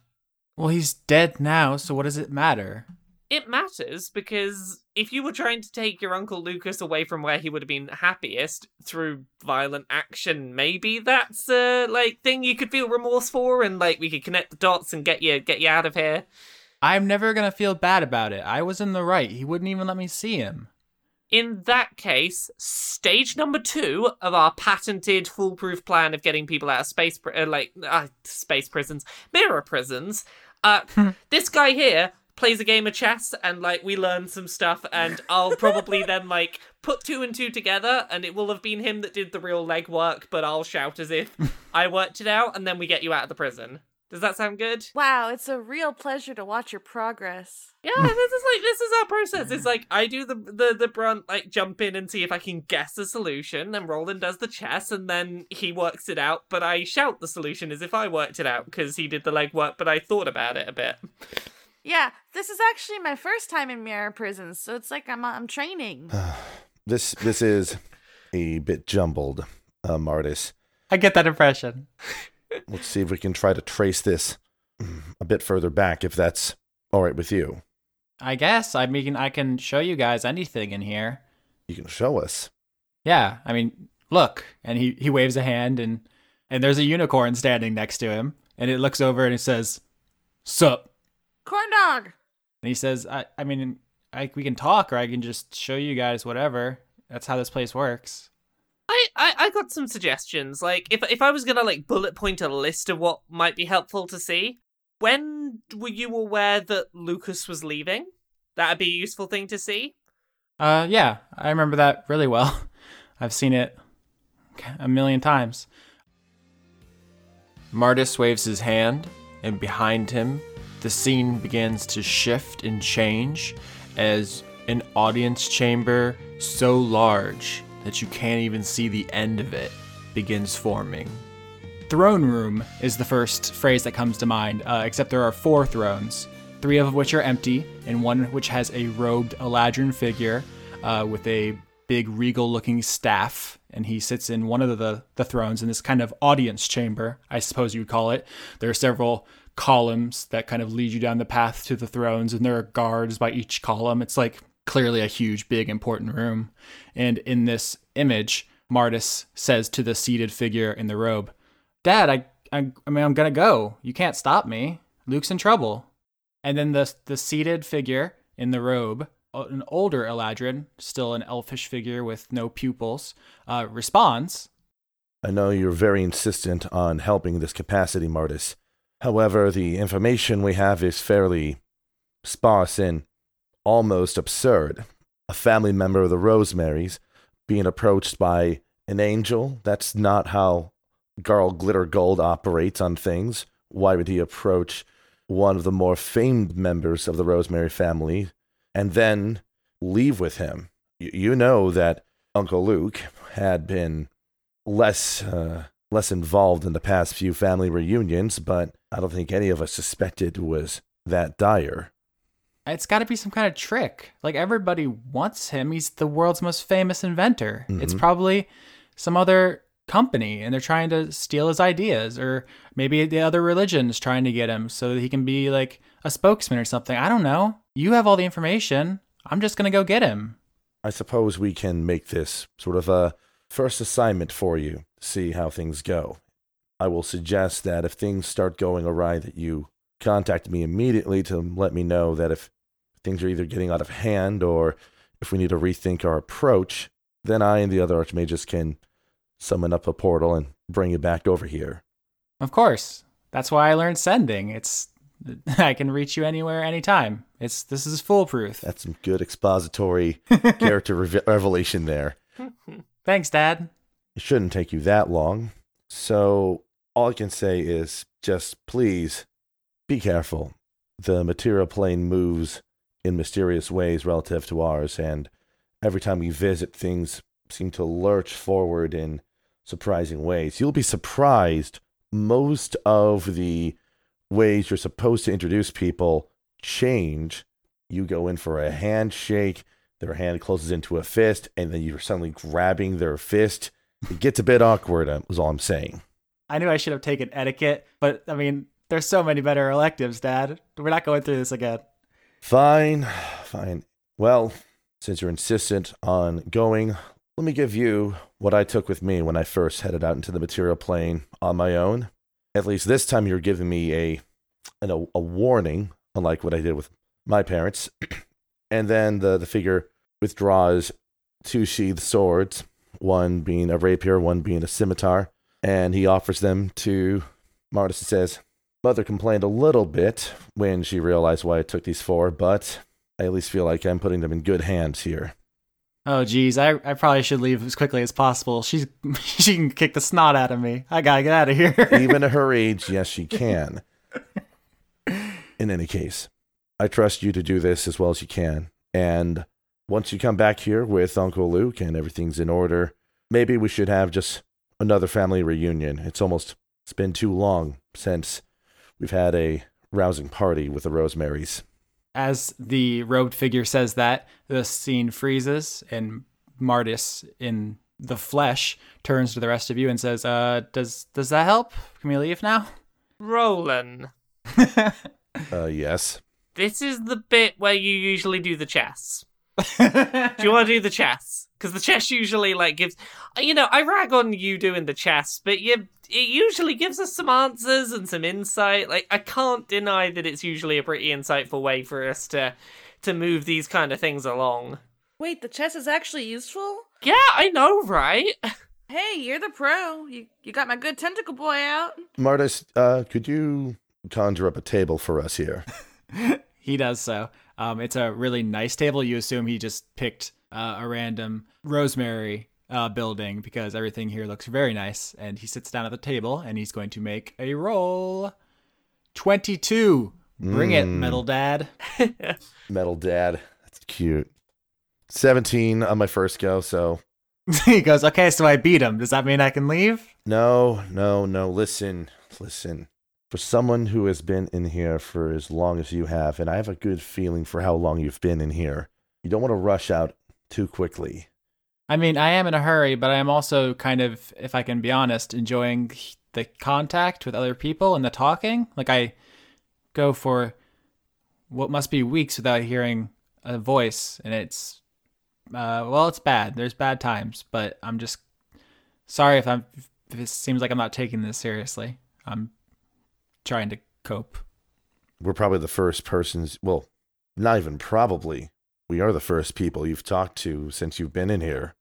Well, he's dead now, so what does it matter? It matters because if you were trying to take your Uncle Lucas away from where he would have been happiest through violent action, maybe that's a like thing you could feel remorse for and like we could connect the dots and get you get you out of here. I'm never gonna feel bad about it. I was in the right. He wouldn't even let me see him. In that case, stage number two of our patented foolproof plan of getting people out of space, pri- uh, like uh, space prisons, mirror prisons. Uh, this guy here plays a game of chess, and like we learn some stuff, and I'll probably then [laughs] like put two and two together, and it will have been him that did the real legwork, but I'll shout as if I worked it out, and then we get you out of the prison. Does that sound good? Wow! It's a real pleasure to watch your progress. Yeah, this is like this is our process. It's like I do the the the brunt, like jump in and see if I can guess the solution, and Rolen does the chess, and then he works it out. But I shout the solution as if I worked it out because he did the legwork, but I thought about it a bit. Yeah, this is actually my first time in mirror prisons, so it's like I'm I'm training. [sighs] This this is a bit jumbled, uh, Martis. I get that impression. [laughs] Let's see if we can try to trace this mm, a bit further back, if that's all right with you. I guess. I mean, I can show you guys anything in here. You can show us. Yeah, I mean, look. And he, he waves a hand, and and there's a unicorn standing next to him, and it looks over and it says, "Sup." Corn dog. And he says, "I I mean, I we can talk, or I can just show you guys whatever. That's how this place works." I, I I got some suggestions. Like if if I was gonna like bullet point a list of what might be helpful to see, when were you aware that Lucas was leaving? That'd be a useful thing to see. Uh, yeah, I remember that really well. [laughs] I've seen it a million times. Martis waves his hand, and behind him, the scene begins to shift and change as an audience chamber so large that you can't even see the end of it begins forming. Throne room is the first phrase that comes to mind, uh, except there are four thrones, three of which are empty, and one which has a robed Eladrin figure uh, with a big regal looking staff. And he sits in one of the, the thrones in this kind of audience chamber, I suppose you would call it. There are several columns that kind of lead you down the path to the thrones, and there are guards by each column. It's like clearly a huge, big, important room. And in this image, Martis says to the seated figure in the robe, Dad, I, I, I mean, I'm gonna go. You can't stop me. Luke's in trouble. And then the the seated figure in the robe, an older Eladrin, still an elfish figure with no pupils, uh, responds. I know you're very insistent on helping this capacity, Martis. However, the information we have is fairly sparse and almost absurd. A family member of the Rosemarys being approached by an angel, that's not how Garl Glittergold operates on things. Why would he approach one of the more famed members of the Rosemary family and then leave with him? You know that Uncle Luke had been less uh, less involved in the past few family reunions, but I don't think any of us suspected was that dire. It's got to be some kind of trick. Like everybody wants him. He's the world's most famous inventor. It's Mhm. probably some other company and they're trying to steal his ideas or maybe the other religion's trying to get him so that he can be like a spokesman or something. I don't know. You have all the information. I'm just going to go get him. I suppose we can make this sort of a first assignment for you, see how things go. I will suggest that if things start going awry, that you contact me immediately to let me know that if things are either getting out of hand or if we need to rethink our approach, then I and the other archmages can summon up a portal and bring you back over here. Of course. That's why I learned sending. It's [laughs] I can reach you anywhere anytime. It's this is foolproof. That's some good expository [laughs] character reve- revelation there. Thanks, dad. It shouldn't take you that long. So, all I can say is just please be careful. The material plane moves in mysterious ways relative to ours, and every time we visit, things seem to lurch forward in surprising ways. You'll be surprised. Most of the ways you're supposed to introduce people change. You go in for a handshake, their hand closes into a fist, and then you're suddenly grabbing their fist. It gets a bit awkward, uh, is all I'm saying. I knew I should have taken etiquette, but I mean, there's so many better electives, dad. We're not going through this again. Fine, fine. Well, since you're insistent on going, let me give you what I took with me when I first headed out into the material plane on my own. At least this time you're giving me a an, a, a warning, unlike what I did with my parents. [clears throat] and then the, the figure withdraws two sheathed swords, one being a rapier, one being a scimitar, and he offers them to Martis and says, Mother complained a little bit when she realized why I took these four, but I at least feel like I'm putting them in good hands here. Oh, geez, I, I probably should leave as quickly as possible. She's [laughs] she can kick the snot out of me. I gotta get out of here. [laughs] Even at her age, yes, she can. In any case, I trust you to do this as well as you can. And once you come back here with Uncle Luke and everything's in order, maybe we should have just another family reunion. It's almost it's been too long since we've had a rousing party with the Rosemarys. As the robed figure says that, the scene freezes, and Martis in the flesh turns to the rest of you and says, "Uh, does does that help? Can we leave now?" Rolen, [laughs] Uh, yes. this is the bit where you usually do the chess. Do you want to do the chess? Because the chess usually like gives, you know, I rag on you doing the chess, but you it usually gives us some answers and some insight. Like I can't deny that it's usually a pretty insightful way for us to to move these kind of things along. Wait, the chess is actually useful? Yeah, I know, right? Hey, you're the pro. You you got my good tentacle boy out. Martis, uh, could you conjure up a table for us here? [laughs] he does so. Um, it's a really nice table. You assume he just picked uh, a random rosemary uh, building because everything here looks very nice. And he sits down at the table and he's going to make a roll. 22. Bring it, Mm. metal dad. [laughs] Metal Dad. That's cute. 17 on my first go, so [laughs] he goes, okay, so I beat him. Does that mean I can leave? no, no, no. Listen, listen. For someone who has been in here for as long as you have, and I have a good feeling for how long you've been in here, you don't want to rush out too quickly. I mean, I am in a hurry, but I am also kind of, if I can be honest, enjoying the contact with other people and the talking. Like, I go for what must be weeks without hearing a voice, and it's, uh, well, it's bad. There's bad times, but I'm just sorry if I'm, if it seems like I'm not taking this seriously. I'm trying to cope. we're probably the first persons. Well, not even probably. We are the first people you've talked to since you've been in here.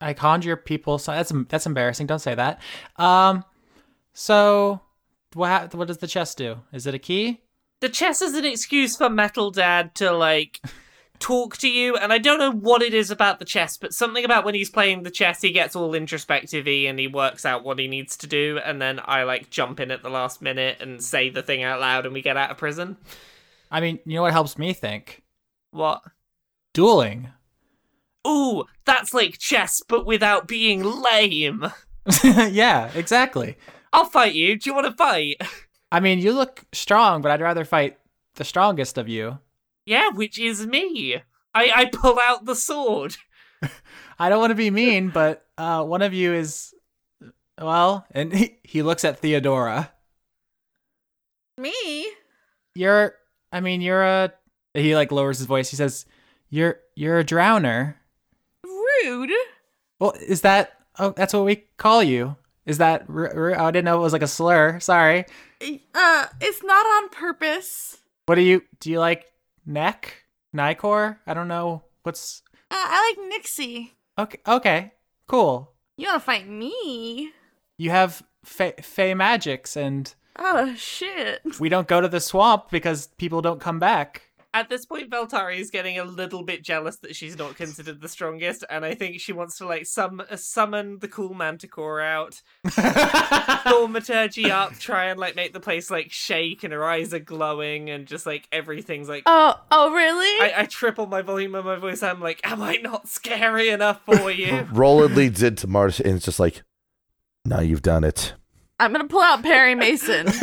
I conjure people. So that's that's embarrassing. Don't say that. Um, so what what does the chest do? Is it a key? The chest is an excuse for Metal Dad to like [laughs] talk to you, and I don't know what it is about the chess, but something about when he's playing the chess, he gets all introspective and he works out what he needs to do, and then I like jump in at the last minute and say the thing out loud, and we get out of prison. I mean, you know what helps me think? What? Dueling. Ooh, that's like chess, but without being lame. [laughs] yeah, exactly. I'll fight you. Do you want to fight? I mean, you look strong, but I'd rather fight the strongest of you. Yeah, which is me. I, I pull out the sword. [laughs] I don't want to be mean, but uh, one of you is, well, and he, he looks at Theodora. Me? You're, I mean, you're a. He like lowers his voice. He says, "You're you're a drowner." Rude. Well, is that? Oh, that's what we call you. Is that? R- r- oh, I didn't know it was like a slur. Sorry. Uh, it's not on purpose. What do you do? You like neck, Nicor? I don't know. What's Uh, I like Nixie. okay? Okay, cool. You wanna fight me? You have fey magics, and Oh shit. we don't go to the swamp because people don't come back. At this point, Veltari is getting a little bit jealous that she's not considered the strongest, and I think she wants to like sum- uh, summon the cool Manticore out, [laughs] thaumaturgy up, try and like make the place like shake, and her eyes are glowing, and just like everything's like. Oh, oh really? I, I triple my volume of my voice. I'm like, am I not scary enough for [laughs] you? Rolen leads into Marta, and it's just like, now you've done it. I'm gonna pull out Perry Mason. [laughs]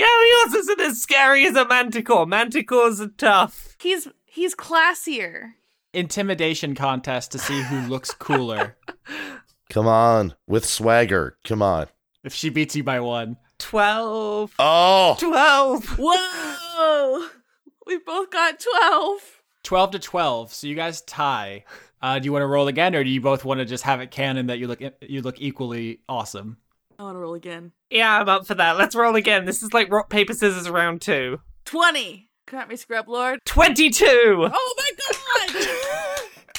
yeah, he also isn't as scary as a Manticore. Manticores are tough. he's he's classier. Intimidation contest to see who looks cooler. [laughs] Come on, with swagger. Come on. if she beats you by one, Twelve. Oh, Twelve. [laughs] Whoa! we both got twelve. twelve to twelve. So you guys tie. Uh, do you want to roll again, or do you both want to just have it canon that you look you look equally awesome? I wanna roll again. Yeah, I'm up for that. Let's roll again. This is like rock, paper, scissors round two. Twenty. Come at me, scrub lord. 22! Oh my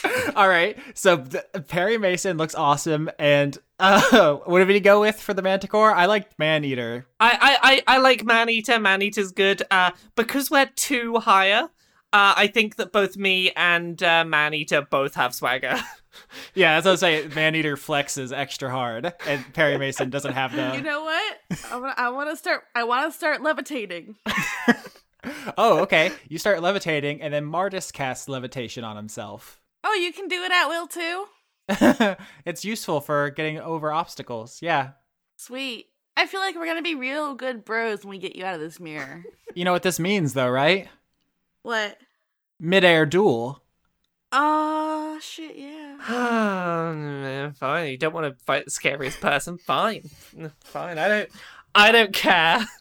god! [laughs] All right. So th- Perry Mason looks awesome, and uh, [laughs] what did we go with for the Manticore? I like Maneater. I, I, I, I like Maneater. Maneater's good. Uh, because we're two higher, uh, I think that both me and uh, Maneater both have swagger. [laughs] [laughs] Yeah, that's what I'm saying. Maneater flexes extra hard, and Perry Mason doesn't have the. you know what? I wanna, I wanna start. I wanna start levitating. [laughs] Oh, okay. You start levitating, and then Martis casts levitation on himself. Oh, you can do it at will too. [laughs] it's useful for getting over obstacles. Yeah. Sweet. I feel like we're gonna be real good bros when we get you out of this mirror. You know what this means, though, right? What? Midair duel. Oh shit, yeah. [sighs] Um, fine. You don't want to fight the scariest person. Fine. Fine. I don't. I don't care. [laughs]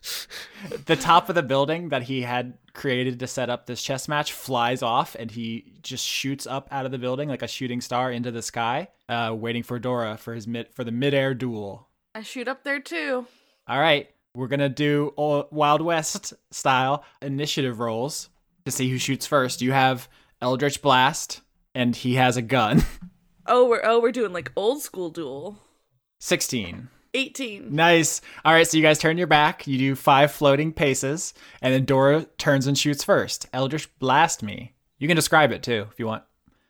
The top of the building that he had created to set up this chess match flies off, and he just shoots up out of the building like a shooting star into the sky, uh, waiting for Dora for his mid for the midair duel. I shoot up there too. All right, we're gonna do Wild West style initiative rolls to see who shoots first. You have Eldritch Blast, and he has a gun. [laughs] Oh, we're oh we're doing like old school duel. Sixteen. Eighteen. Nice. All right, so you guys turn your back. You do five floating paces, and then Dora turns and shoots first. Eldritch Blast me. You can describe it too if you want.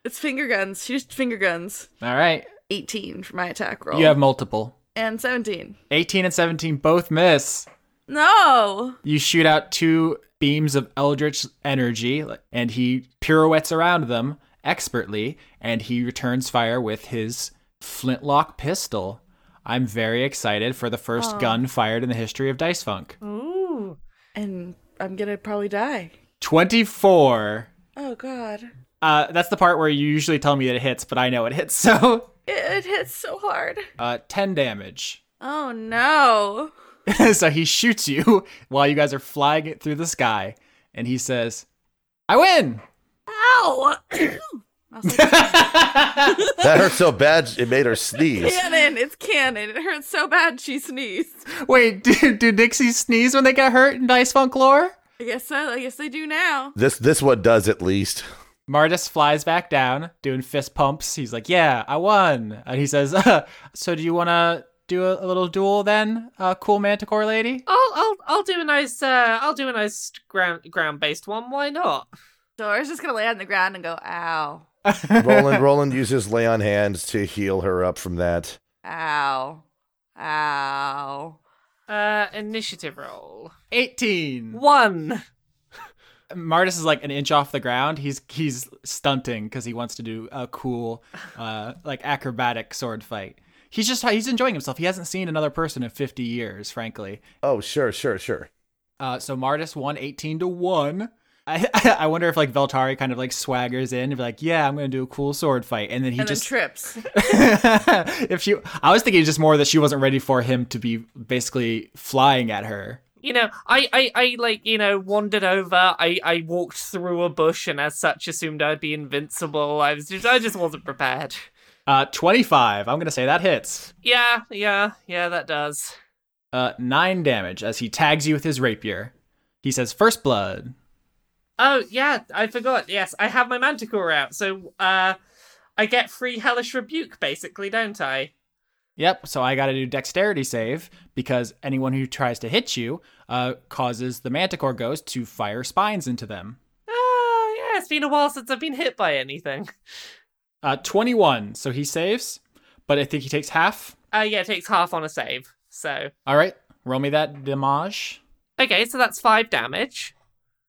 It's finger guns. Shoot finger guns. All right. Eighteen for my attack roll. You have multiple. and seventeen. 18 and 17 both miss. No. You shoot out two beams of eldritch energy, and he pirouettes around them expertly, and he returns fire with his flintlock pistol. I'm very excited for the first gun fired in the history of Dice Funk. Ooh. And I'm gonna probably die. 24. Oh god. Uh, that's the part where you usually tell me that it hits, but I know it hits. [laughs] So, It, it hits so hard. uh, 10 damage. Oh no. [laughs] so he shoots you [laughs] while you guys are flying it through the sky, and he says, "I win." Ow! [coughs] I was like, [laughs] That hurt so bad it made her sneeze. canon. It's canon. It hurts so bad she sneezed. Wait, do, do Nixies sneeze when they get hurt in Dice Funk lore? I guess so. I guess they do now. This this one does at least. Martis flies back down, doing fist pumps. He's like, "Yeah, I won." And he says, uh, "So do you want to do a, a little duel then, uh, cool Manticore lady?" I'll I'll I'll do a nice uh I'll do a nice ground ground based one. Why not? Dora's just gonna lay on the ground and go, ow, [laughs] Rolen Rolen uses lay on hands to heal her up from that. ow, ow. Uh, initiative roll. Eighteen. One. Martis is like an inch off the ground. He's he's stunting because he wants to do a cool, uh, like acrobatic sword fight. He's just he's enjoying himself. He hasn't seen another person in fifty years, frankly. Oh, sure, sure, sure. Uh, so Martis won 18 to 1. I, [laughs] I wonder if like Veltari kind of like swaggers in and be like, yeah, I'm gonna do a cool sword fight, and then he and just then trips. [laughs] if she, I was thinking just more that she wasn't ready for him to be basically flying at her. You know, I, I, I like, you know, wandered over. I, I walked through a bush and as such assumed I'd be invincible. I was just, I just wasn't prepared. Uh, 25. I'm gonna say that hits. Yeah, yeah, yeah, that does. Uh, nine damage as he tags you with his rapier. He says, "First blood." Oh, yeah, I forgot. Yes, I have my manticore out. So, uh, I get free hellish rebuke, basically, don't I? Yep. So I got to do dexterity save because anyone who tries to hit you uh, causes the manticore ghost to fire spines into them. Oh, yeah, it's been a while since I've been hit by anything. [laughs] Uh, 21. So he saves, but I think he takes half. Uh, yeah, it takes half on a save. So, All right. Roll me that damage. okay, so that's five damage.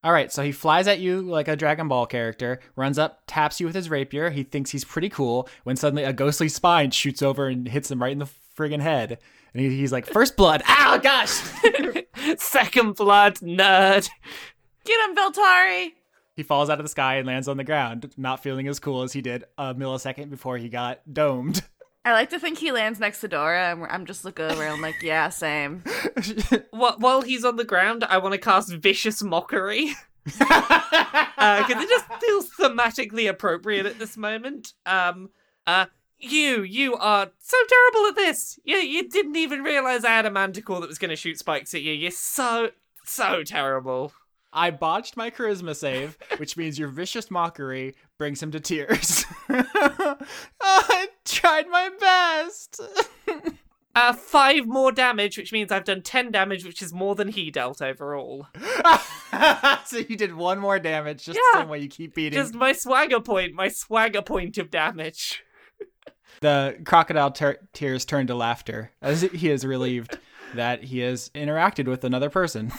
All right. So he flies at you like a Dragon Ball character, runs up, taps you with his rapier. He thinks he's pretty cool when suddenly a ghostly spine shoots over and hits him right in the friggin' head. And he, he's like, First blood. [laughs] Ow, gosh. [laughs] Second blood, nerd. Get him, Veltari. He falls out of the sky and lands on the ground, not feeling as cool as he did a millisecond before he got domed. I like to think he lands next to Dora, and I'm just looking around like, yeah, same. [laughs] While he's on the ground, I want to cast Vicious Mockery. [laughs] Because it just feels thematically appropriate at this moment. Um, uh, you, you are so terrible at this. You, you didn't even realize I had a manticore that was going to shoot spikes at you. You're so, so terrible. I botched my charisma save, which means your vicious mockery brings him to tears. oh, [laughs] I tried my best. [laughs] Uh, five more damage, which means I've done ten damage, which is more than he dealt overall. [laughs] so you did one more damage, just Yeah. the same way you keep beating. Just my swagger point, my swagger point of damage. The crocodile ter- tears turn to laughter as he is relieved that he has interacted with another person.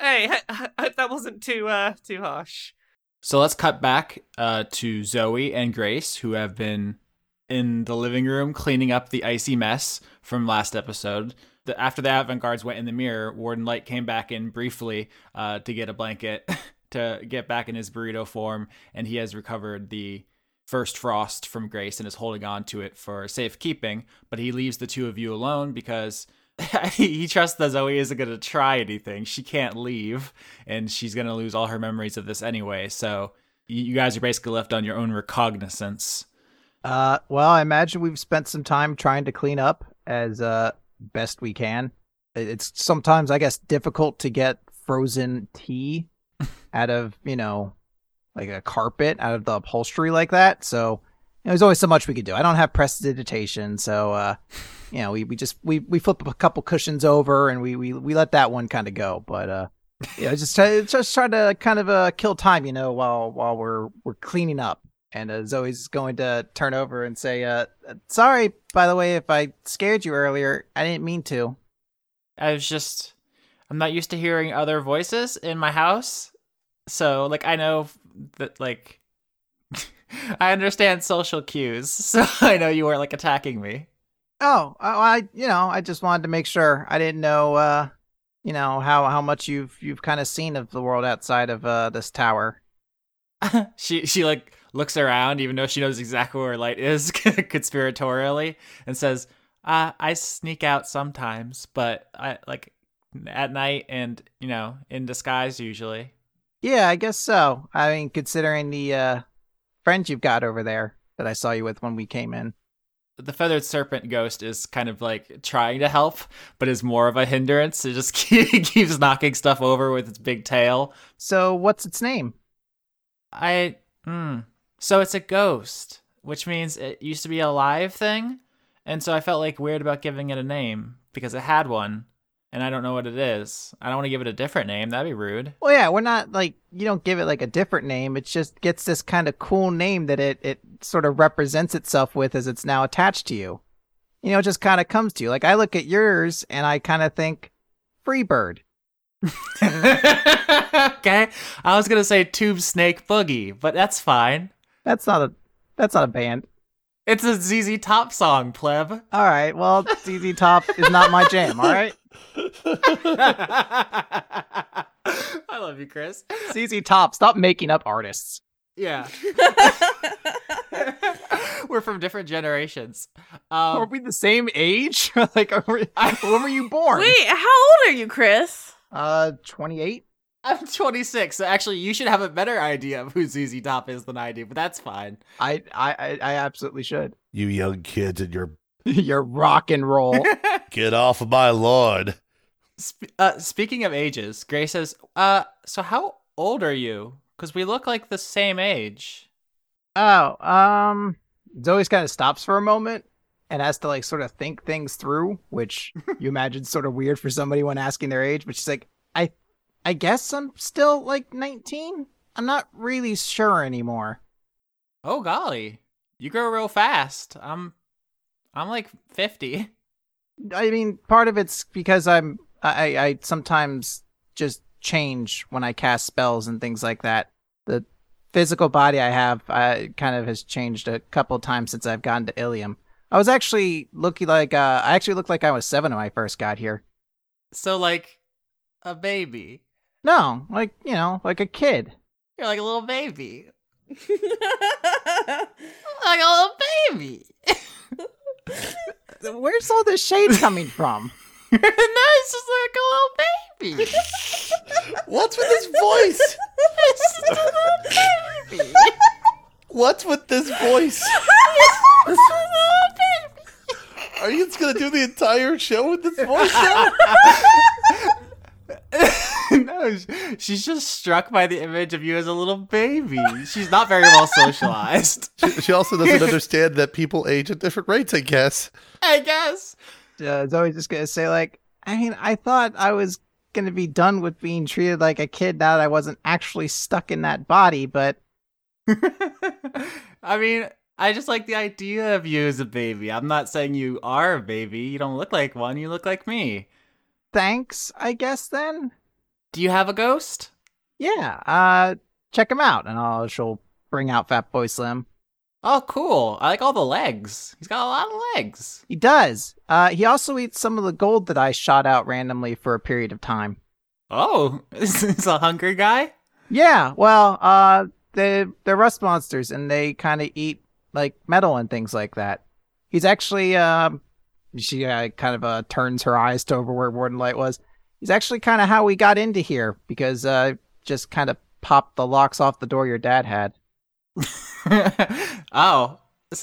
Hey, I, hope that wasn't too, uh, too harsh. So let's cut back uh, to Zoey and Grace, who have been in the living room cleaning up the icy mess from last episode. The, after the Avant Guards went in the mirror, Warden Light came back in briefly uh, to get a blanket [laughs] to get back in his burrito form, and he has recovered the first frost from Grace and is holding on to it for safekeeping. But he leaves the two of you alone because [laughs] he trusts that Zoey isn't going to try anything. She can't leave, and she's going to lose all her memories of this anyway. So you guys are basically left on your own recognizance. Uh, well, I imagine we've spent some time trying to clean up as uh best we can. It's sometimes, I guess, difficult to get frozen tea [laughs] out of you know, like a carpet out of the upholstery like that. So you know, there's always so much we could do. I don't have prestidigitation, so uh, [laughs] you know, we, we just we we flip a couple cushions over and we we we let that one kind of go. But uh, yeah, just try just try to kind of uh kill time, you know, while while we're we're cleaning up. And uh, Zoey's going to turn over and say, uh, "Sorry, by the way, if I scared you earlier. I didn't mean to." I was just, I'm not used to hearing other voices in my house. So, like, I know that, like, [laughs] I understand social cues. [laughs] So I know you weren't, like, attacking me. Oh, I, I you know, I just wanted to make sure. I didn't know, uh, you know, how how much you've you've kind of seen of the world outside of uh this tower. [laughs] she, she, like, looks around, even though she knows exactly where light is [laughs] conspiratorially, and says, uh, I sneak out sometimes, but I, like, at night and, you know, in disguise usually. Yeah, I guess so. I mean, considering the uh friend you've got over there that I saw you with when we came in. The feathered serpent ghost is kind of like trying to help, but is more of a hindrance. It just [laughs] keeps knocking stuff over with its big tail. So, what's its name? I. Hmm. So it's a ghost, which means it used to be a live thing. And so I felt like weird about giving it a name because it had one, and I don't know what it is. I don't want to give it a different name. That'd be rude. Well, yeah, we're not like you don't give it like a different name. It just gets this kind of cool name that it it sort of represents itself with as it's now attached to you. You know, it just kind of comes to you. Like I look at yours and I kind of think Freebird. [laughs] okay, I was gonna say Tube Snake Boogie, but that's fine. That's not a that's not a band. It's a ZZ Top song, pleb. All right. Well, ZZ Top is not my jam. All right. [laughs] I love you, Chris. ZZ Top, stop making up artists. Yeah. [laughs] We're from different generations. Are Um, we the same age? [laughs] like, are we, when were you born? Wait, how old are you, Chris? Uh, 28. I'm 26, so actually, you should have a better idea of who ZZ Top is than I do, but that's fine. I, I, I I absolutely should. You young kids and your [laughs] Your rock and roll. [laughs] get off of my lawn. Sp- uh, speaking of ages, Grace says, "Uh, so how old are you? Because we look like the same age." oh, um, Zoey's kind of stops for a moment and has to like sort of think things through, which [laughs] you imagine sort of weird for somebody when asking their age. But she's like, I, I guess I'm still like 19. I'm not really sure anymore. Oh golly, you grow real fast. I'm, I'm like 50. I mean, part of it's because I'm I, I sometimes just change when I cast spells and things like that. The physical body I have uh, kind of has changed a couple times since I've gotten to Ilium. I was actually looking like uh, I actually looked like I was seven when I first got here. So like, a baby. No, like you know, like a kid. You're like a little baby. [laughs] Like a little baby. [laughs] Where's all this shade coming from? [laughs] no, it's just like a little baby. What's with this voice? It's just a little baby. What's with this voice? It's just a little baby. Are you just gonna do the entire show with this voice now? [laughs] no, she's just struck by the image of you as a little baby. She's not very well socialized. She, she also doesn't [laughs] understand that people age at different rates, I guess. I guess. Uh, Zoey's just gonna say like, I mean, I thought I was gonna be done with being treated like a kid now that I wasn't actually stuck in that body, but [laughs] I mean, I just like the idea of you as a baby. I'm not saying you are a baby. You don't look like one. You look like me. thanks, I guess then. Do you have a ghost? Yeah, uh, check him out, and I'll she'll bring out Fat Boy Slim. Oh, cool. I like all the legs. He's got a lot of legs. He does. Uh, he also eats some of the gold that I shot out randomly for a period of time. Oh, [laughs] is this a hungry guy? Yeah, well, uh, they they're rust monsters, and they kind of eat like metal and things like that. He's actually, um, she uh, kind of uh, turns her eyes to over where Warden Light was. He's actually kind of how we got into here because uh, just kind of popped the locks off the door your dad had. [laughs] oh. [laughs]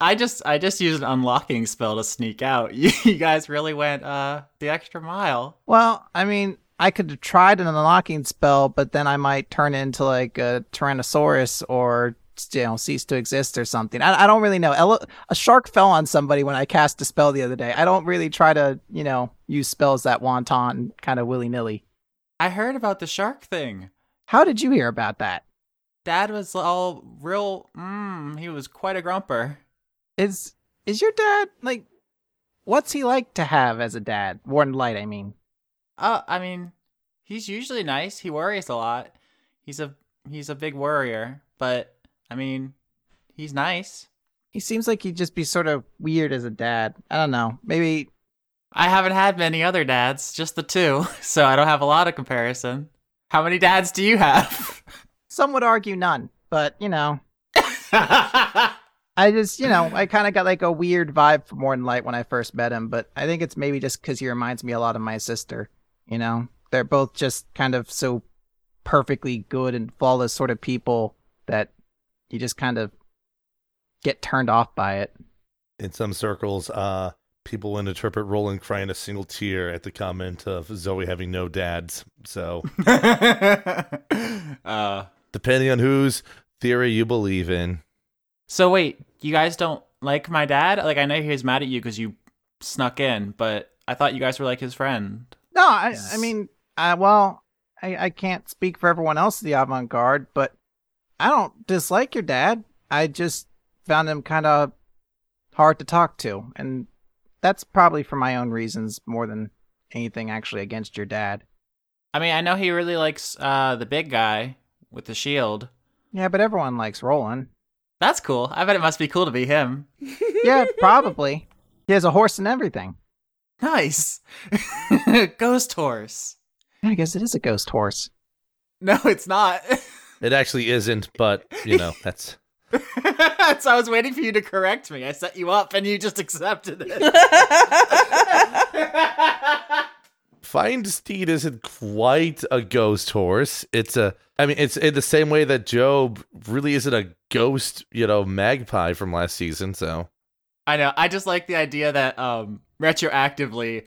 I just I just used an unlocking spell to sneak out. [laughs] You, you guys really went uh the extra mile. Well, I mean, I could have tried an unlocking spell, but then I might turn into like a Tyrannosaurus or you know cease to exist or something. I, I don't really know. Ele- a shark fell on somebody when I cast a spell the other day. I don't really try to you know use spells that wanton kind of willy nilly. I heard about the shark thing. How did you hear about that? Dad was all real mm, he was quite a grumper. Is is your dad like? What's he like to have as a dad? Warden Light, I mean. Uh I mean, he's usually nice. He worries a lot. He's a he's a big worrier, but I mean, he's nice. He seems like he'd just be sort of weird as a dad. I don't know. Maybe I haven't had many other dads, just the two, [laughs] so I don't have a lot of comparison. How many dads do you have? [laughs] some would argue none, but you know. [laughs] I just, you know, I kind of got like a weird vibe from Warden Light when I first met him, but I think it's maybe just because he reminds me a lot of my sister. You know, they're both just kind of so perfectly good and flawless sort of people that you just kind of get turned off by it. In some circles, uh, people will interpret Rolen crying a single tear at the comment of Zoey having no dads. So, [laughs] uh, depending on whose theory you believe in, so wait, you guys don't like my dad? Like I know he was mad at you because you snuck in, but I thought you guys were like his friend. No, I, I mean, uh, well, I, I can't speak for everyone else at the avant garde, but I don't dislike your dad. I just found him kind of hard to talk to, and that's probably for my own reasons more than anything actually against your dad. I mean, I know he really likes uh, the big guy with the shield. Yeah, but everyone likes Rolen. That's cool. I bet it must be cool to be him. [laughs] Yeah, probably. He has a horse and everything. Nice. [laughs] Ghost horse. I guess it is a ghost horse. No, it's not. [laughs] it actually isn't. But you know, [laughs] that's [laughs] so I was waiting for you to correct me. I set you up and you just accepted it. [laughs] Find Steed isn't quite a ghost horse. It's a, I mean, it's in the same way that Job really isn't a ghost, you know, magpie from last season. So I know. I just like the idea that um retroactively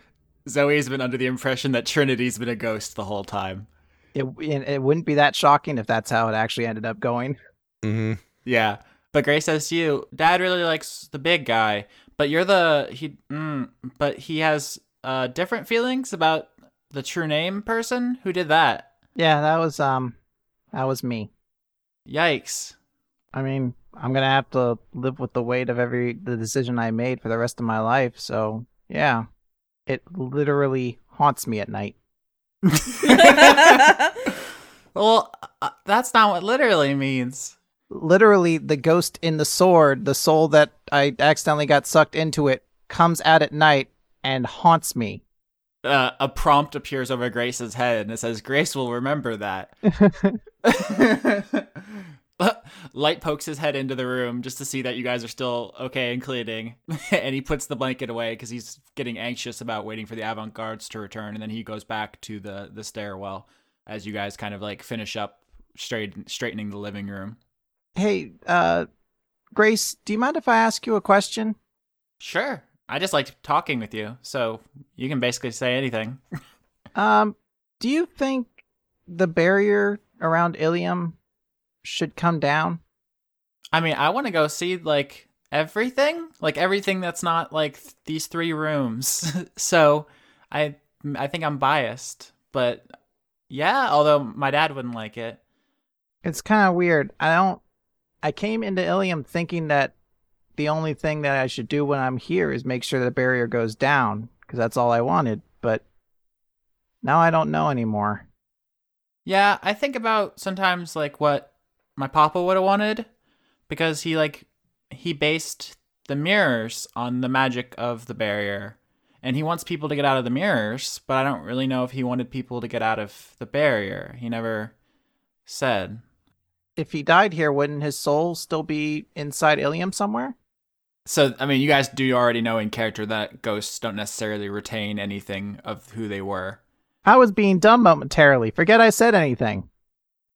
Zoey's been under the impression that Trinity's been a ghost the whole time. It it wouldn't be that shocking if that's how it actually ended up going. hmm Yeah. But Grace says to you, Dad really likes the big guy, but you're the he. Mm, but he has uh different feelings about the true name person who did that. Yeah, that was um, that was me. Yikes. I mean, I'm gonna have to live with the weight of every the decision I made for the rest of my life. So yeah, it literally haunts me at night. [laughs] well, uh, that's not what literally means. Literally, the ghost in the sword, the soul that I accidentally got sucked into it, comes out at night and haunts me. Uh, a prompt appears over Grace's head and it says, Grace will remember that. [laughs] [laughs] [laughs] Light pokes his head into the room just to see that you guys are still okay and cleaning. [laughs] and he puts the blanket away because he's getting anxious about waiting for the Avant Guards to return. And then he goes back to the, the stairwell as you guys kind of like finish up straight, straightening the living room. Hey, uh, Grace, do you mind if I ask you a question? Sure. I just like talking with you, so you can basically say anything. [laughs] um, do you think the barrier around Ilium should come down? I mean, I want to go see like everything, like everything that's not like th- these three rooms. [laughs] so, I I think I'm biased, but yeah, although my dad wouldn't like it. It's kind of weird. I don't I came into Ilium thinking that the only thing that I should do when I'm here is make sure the barrier goes down because that's all I wanted. But now I don't know anymore. Yeah, I think about sometimes like what my papa would have wanted because he like he based the mirrors on the magic of the barrier and he wants people to get out of the mirrors, but I don't really know if he wanted people to get out of the barrier. He never said. If he died here, wouldn't his soul still be inside Ilium somewhere? So, I mean, you guys do already know in character that ghosts don't necessarily retain anything of who they were. I was being dumb momentarily. Forget I said anything.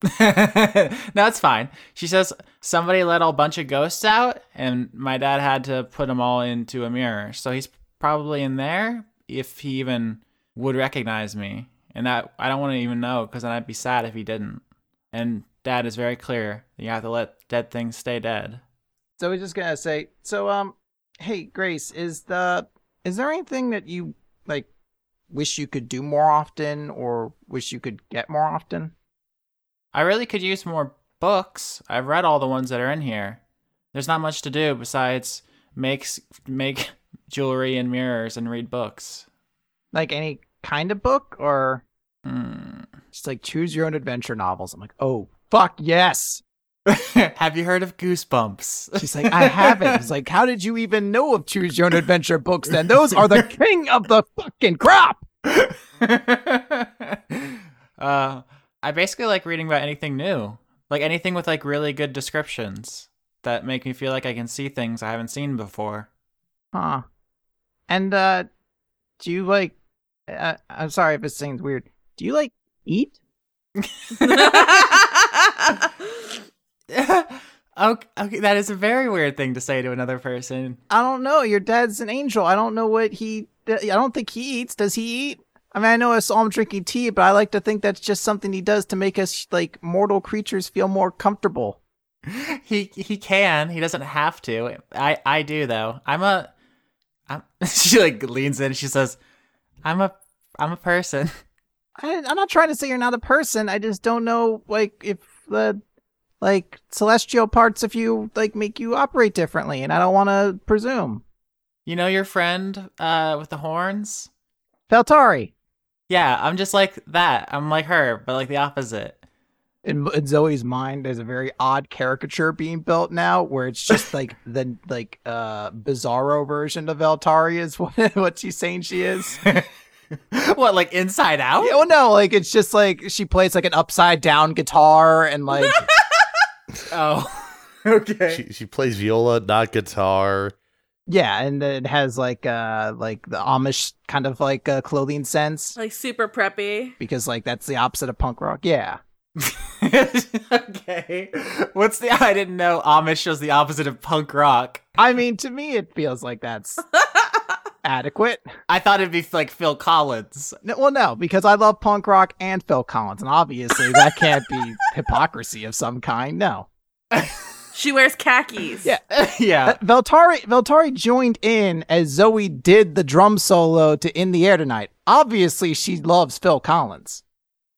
[laughs] it's fine. She says somebody let a bunch of ghosts out, and my dad had to put them all into a mirror. So he's probably in there if he even would recognize me. And that I don't want to even know because then I'd be sad if he didn't. And dad is very clear. You have to let dead things stay dead. So we're just gonna say, so um, hey Grace, is the is there anything that you like wish you could do more often, or wish you could get more often? I really could use more books. I've read all the ones that are in here. There's not much to do besides make make [laughs] jewelry and mirrors and read books. Like any kind of book, or Hmm. just like choose your own adventure novels. I'm like, oh fuck yes. [laughs] Have you heard of Goosebumps? [laughs] She's like, I haven't. It's like, how did you even know of choose your own adventure books? Then those are the king of the fucking crop. uh, I basically like reading about anything new, like anything with like really good descriptions that make me feel like I can see things I haven't seen before. Huh. And uh, do you like? Uh, I'm sorry if this seems weird. Do you like eat? [laughs] Okay, okay, that is a very weird thing to say to another person. I don't know. Your dad's an angel. I don't know what he. I don't think he eats. Does he eat? I mean, I know I saw him drinking tea, but I like to think that's just something he does to make us like mortal creatures feel more comfortable. [laughs] He he can. He doesn't have to. I I do though. I'm a. I'm, [laughs] she like leans in. She says, "I'm a I'm a person." [laughs] I, I'm not trying to say you're not a person. I just don't know, like, if the like celestial parts of you like make you operate differently, and I don't want to presume. You know your friend uh with the horns? Veltari. Yeah, I'm just like that. I'm like her, but like the opposite. In, in Zoey's mind, there's a very odd caricature being built now, where it's just [laughs] like the like uh bizarro version of Veltari is [laughs] what what she's saying she is. [laughs] what, like Inside Out? oh no, like it's just like she plays like an upside down guitar and like Oh, okay. She she plays viola, not guitar. Yeah, and it has like uh like the Amish kind of like uh, clothing sense Like super preppy. because like that's the opposite of punk rock. Yeah. [laughs] okay. What's the? [laughs] I didn't know Amish was the opposite of punk rock. I mean, to me, it feels like that's [laughs] adequate. I thought it'd be like Phil Collins. No, well, no, because I love punk rock and Phil Collins, and obviously that can't be hypocrisy of some kind. No. She wears khakis. Yeah. [laughs] yeah. Uh, Veltari Veltari joined in as Zoey did the drum solo to "In the Air Tonight." Obviously, she loves Phil Collins.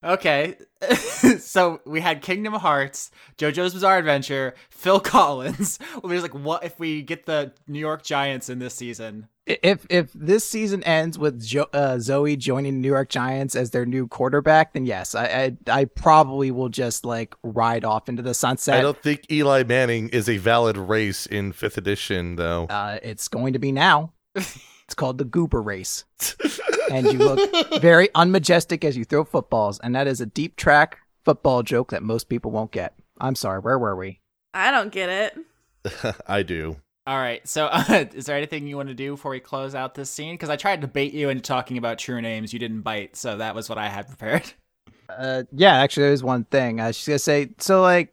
Okay. [laughs] so we had Kingdom Hearts, JoJo's Bizarre Adventure, Phil [laughs] Collins. Well, there's like, what if we get the New York Giants in this season? I- If if this season ends with jo- uh, Zoey joining the New York Giants as their new quarterback, then yes, I, I I probably will just like ride off into the sunset. I don't think Eli Manning is a valid race in fifth edition, though. Uh, it's going to be now. It's called the Goober Race, [laughs] and you look very unmajestic as you throw footballs, and that is a deep track football joke that most people won't get. I'm sorry, where were we? I don't get it. [laughs] I do. All right. So, uh, [laughs] is there anything you want to do before we close out this scene? Because I tried to bait you into talking about true names. You didn't bite. So, that was what I had prepared. [laughs] Uh, yeah, actually, there's one thing. Uh, she's gonna say. So, like,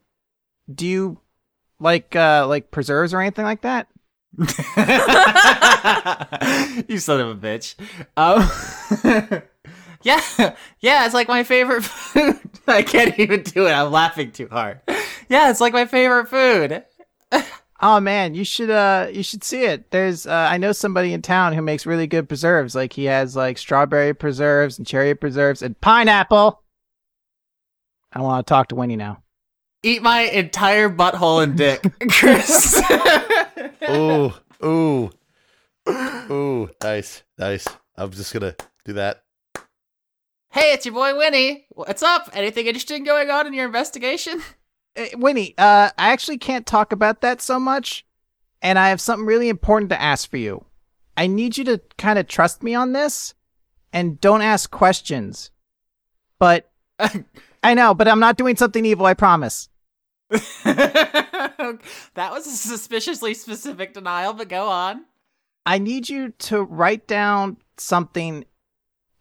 do you like uh like preserves or anything like that? [laughs] you son of a bitch. Um, yeah, yeah, it's like my favorite food. I can't even do it. I'm laughing too hard. Yeah, it's like my favorite food. Oh man, you should uh you should see it. There's uh I know somebody in town who makes really good preserves. Like he has like strawberry preserves and cherry preserves and pineapple. I want to talk to Winnie now. Eat my entire butthole and dick, [laughs] Chris. [laughs] Ooh, ooh, ooh. Nice, nice. I'm just gonna do that. hey, it's your boy Winnie. What's up? Anything interesting going on in your investigation? Uh, Winnie, uh I actually can't talk about that so much and I have something really important to ask for you. I need you to kind of trust me on this and don't ask questions. But [laughs] I know, but I'm not doing something evil, I promise. [laughs] that was a suspiciously specific denial, but go on. I need you to write down something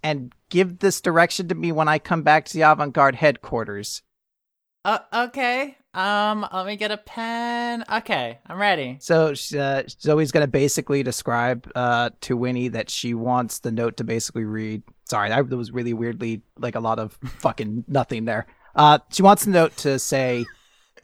and give this direction to me when I come back to the Avant Guard headquarters. Uh, okay. Um, let me get a pen. Okay, I'm ready. So uh, Zoey's going to basically describe uh, to Winnie that she wants the note to basically read. Sorry, that was really weirdly like a lot of [laughs] fucking nothing there. Uh, she wants the note to say,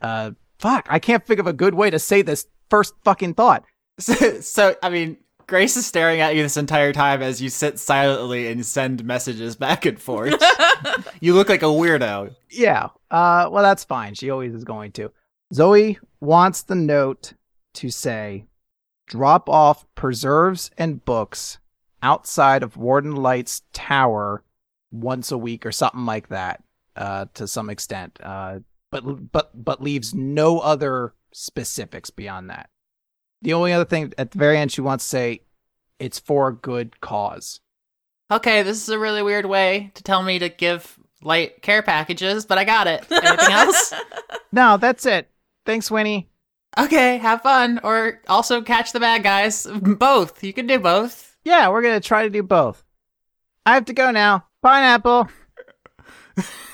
uh, fuck, I can't think of a good way to say this first fucking thought. So, [laughs] so, I mean, Grace is staring at you this entire time as you sit silently and send messages back and forth. [laughs] you look like a weirdo. Yeah. Uh well that's fine. She always is going to. Zoey wants the note to say drop off preserves and books outside of Warden Light's tower once a week or something like that. Uh to some extent. Uh but but but leaves no other specifics beyond that. The only other thing at the very end she wants to say it's for a good cause. Okay, this is a really weird way to tell me to give light care packages, but I got it. Anything else? [laughs] No, that's it. Thanks, Winnie. Okay, have fun. Or also catch the bad guys. Both. You can do both. Yeah, we're gonna try to do both. I have to go now. Pineapple.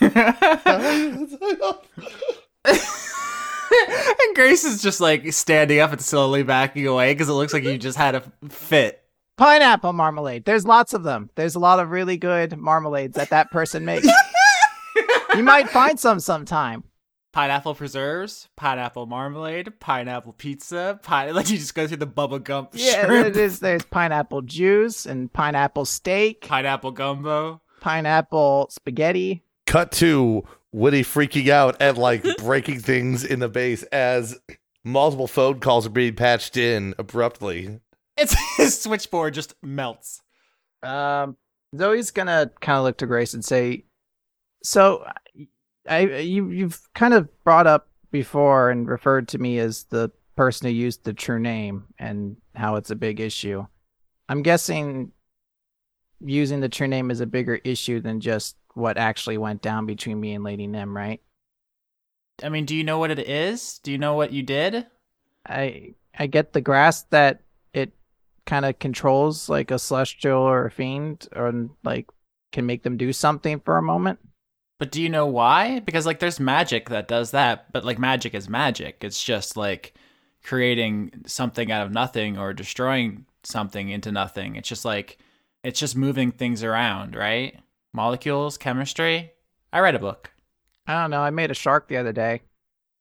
[laughs] [laughs] [laughs] and Grace is just like standing up and slowly backing away because it looks like you just had a fit. Pineapple marmalade. There's lots of them. There's a lot of really good marmalades that that person makes. you might find some sometime. Pineapple preserves, pineapple marmalade, pineapple pizza, pine- like you just go through the Bubba Gump Yeah, shrimp, it is. There's pineapple juice and pineapple steak, pineapple gumbo. pineapple spaghetti. Cut to Woody freaking out and like breaking things in the base as multiple phone calls are being patched in abruptly. It's [laughs] his switchboard just melts. Um, Zoey's gonna kind of look to Grace and say, "So, I you you've kind of brought up before and referred to me as the person who used the true name and how it's a big issue. I'm guessing using the true name is a bigger issue than just what actually went down between me and Lady Nim, right? I mean, do you know what it is? Do you know what you did? I I get the grasp that it kind of controls like a celestial or a fiend or like can make them do something for a moment. But do you know why? Because like there's magic that does that, but like magic is magic. It's just like creating something out of nothing or destroying something into nothing. It's just like it's just moving things around, right? Molecules, chemistry. I read a book. I don't know. I made a shark the other day.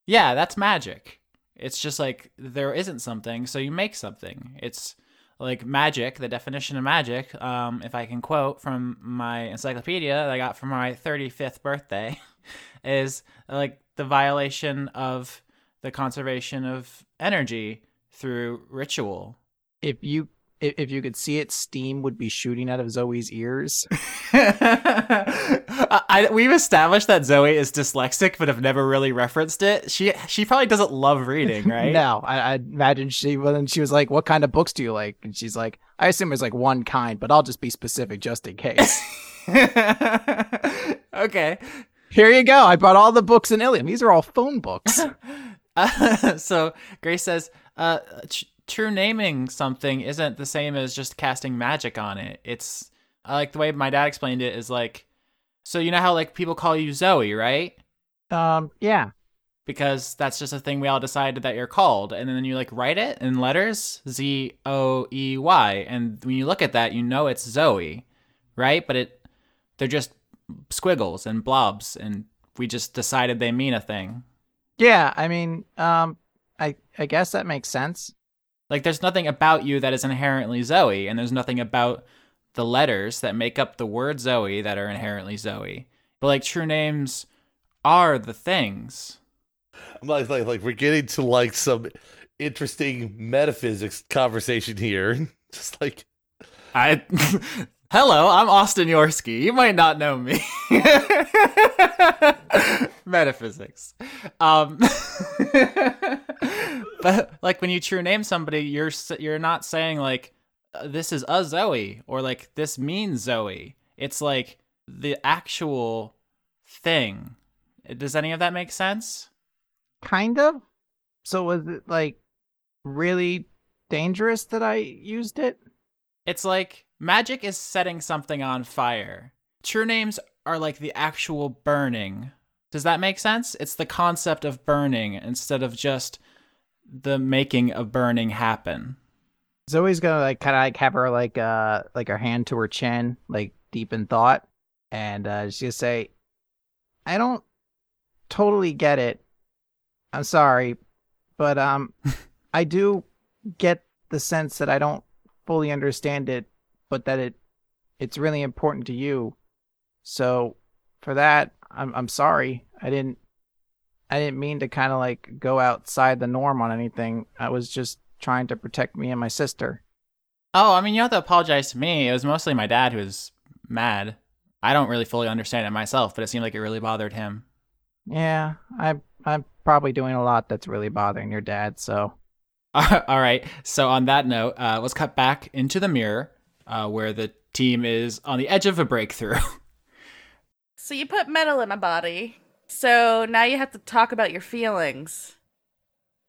Yeah, that's magic. It's just like there isn't something, so you make something. It's like magic, the definition of magic, um, if I can quote from my encyclopedia that I got for my 35th birthday, [laughs] is like the violation of the conservation of energy through ritual. If you if, if you could see it, steam would be shooting out of Zoey's ears. [laughs] I, we've established that Zoey is dyslexic, but have never really referenced it. She she probably doesn't love reading, right? [laughs] No, I, I imagine she when she was like, "What kind of books do you like?" And she's like, "I assume it's like one kind, but I'll just be specific just in case." [laughs] okay. Here you go. I bought all the books in Ilium. These are all phone books. Uh, so Grace says, uh, tr- true naming something isn't the same as just casting magic on it. It's I like the way my dad explained it is like, so you know how like people call you Zoey, right? um, yeah. Because that's just a thing we all decided that you're called, and then you like write it in letters Z O E Y, and when you look at that, you know it's Zoey, right? But it they're just squiggles and blobs, and we just decided they mean a thing. Yeah, I mean, um, I I guess that makes sense. Like there's nothing about you that is inherently Zoey, and there's nothing about the letters that make up the word Zoey that are inherently Zoey. But like true names are the things. I'm like, like, like we're getting to like some interesting metaphysics conversation here. [laughs] Just like I [laughs] Hello, I'm Austin Yorski. You might not know me. [laughs] Metaphysics. Um [laughs] But like when you true name somebody, you're you're not saying like uh, this is a Zoey or like this means Zoey. It's like the actual thing. Does any of that make sense? Kind of. So was it like really dangerous that I used it? It's like magic is setting something on fire. True names are like the actual burning. Does that make sense? It's the concept of burning instead of just the making of burning happen. Zoey's gonna like kind of like have her like uh like her hand to her chin, like deep in thought, and uh, she's gonna say, "I don't totally get it. I'm sorry, but um, [laughs] I do get the sense that I don't fully understand it, but that it it's really important to you. So for that, I'm I'm sorry. I didn't I didn't mean to kind of like go outside the norm on anything. I was just trying to protect me and my sister. Oh, I mean, you have to apologize to me. It was mostly my dad who was mad. I don't really fully understand it myself, but it seemed like it really bothered him. Yeah, I I'm probably doing a lot that's really bothering your dad. So [laughs] All right. So on that note, uh, let's cut back into the mirror uh, where the team is on the edge of a breakthrough. [laughs] So you put metal in my body. So now you have to talk about your feelings.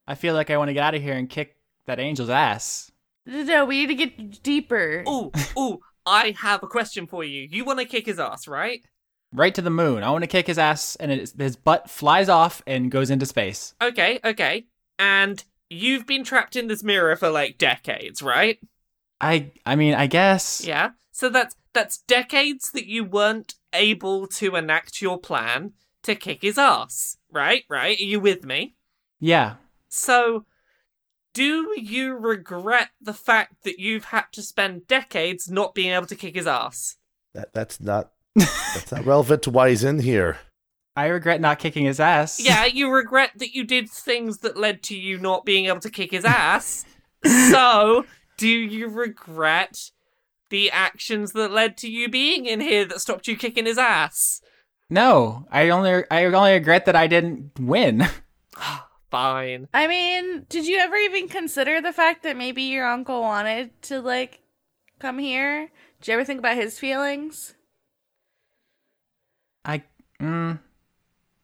I feel like I want to get out of here and kick that angel's ass. No, we need to get deeper. Ooh, [laughs] ooh, I have a question for you. You want to kick his ass, right? Right to the moon. I want to kick his ass, and it, his butt flies off and goes into space. Okay, okay. and you've been trapped in this mirror for like decades, right? I I mean, I guess. Yeah. So that's that's decades that you weren't able to enact your plan to kick his ass. Right? Right? Are you with me? Yeah. So do you regret the fact that you've had to spend decades not being able to kick his ass? That that's not that's not relevant to why he's in here. [laughs] I regret not kicking his ass. Yeah, you regret that you did things that led to you not being able to kick his [laughs] ass. so, do you regret the actions that led to you being in here that stopped you kicking his ass? No, I only I only regret that I didn't win. [laughs] [gasps] Fine. I mean, did you ever even consider the fact that maybe your uncle wanted to like come here? Did you ever think about his feelings? I mm,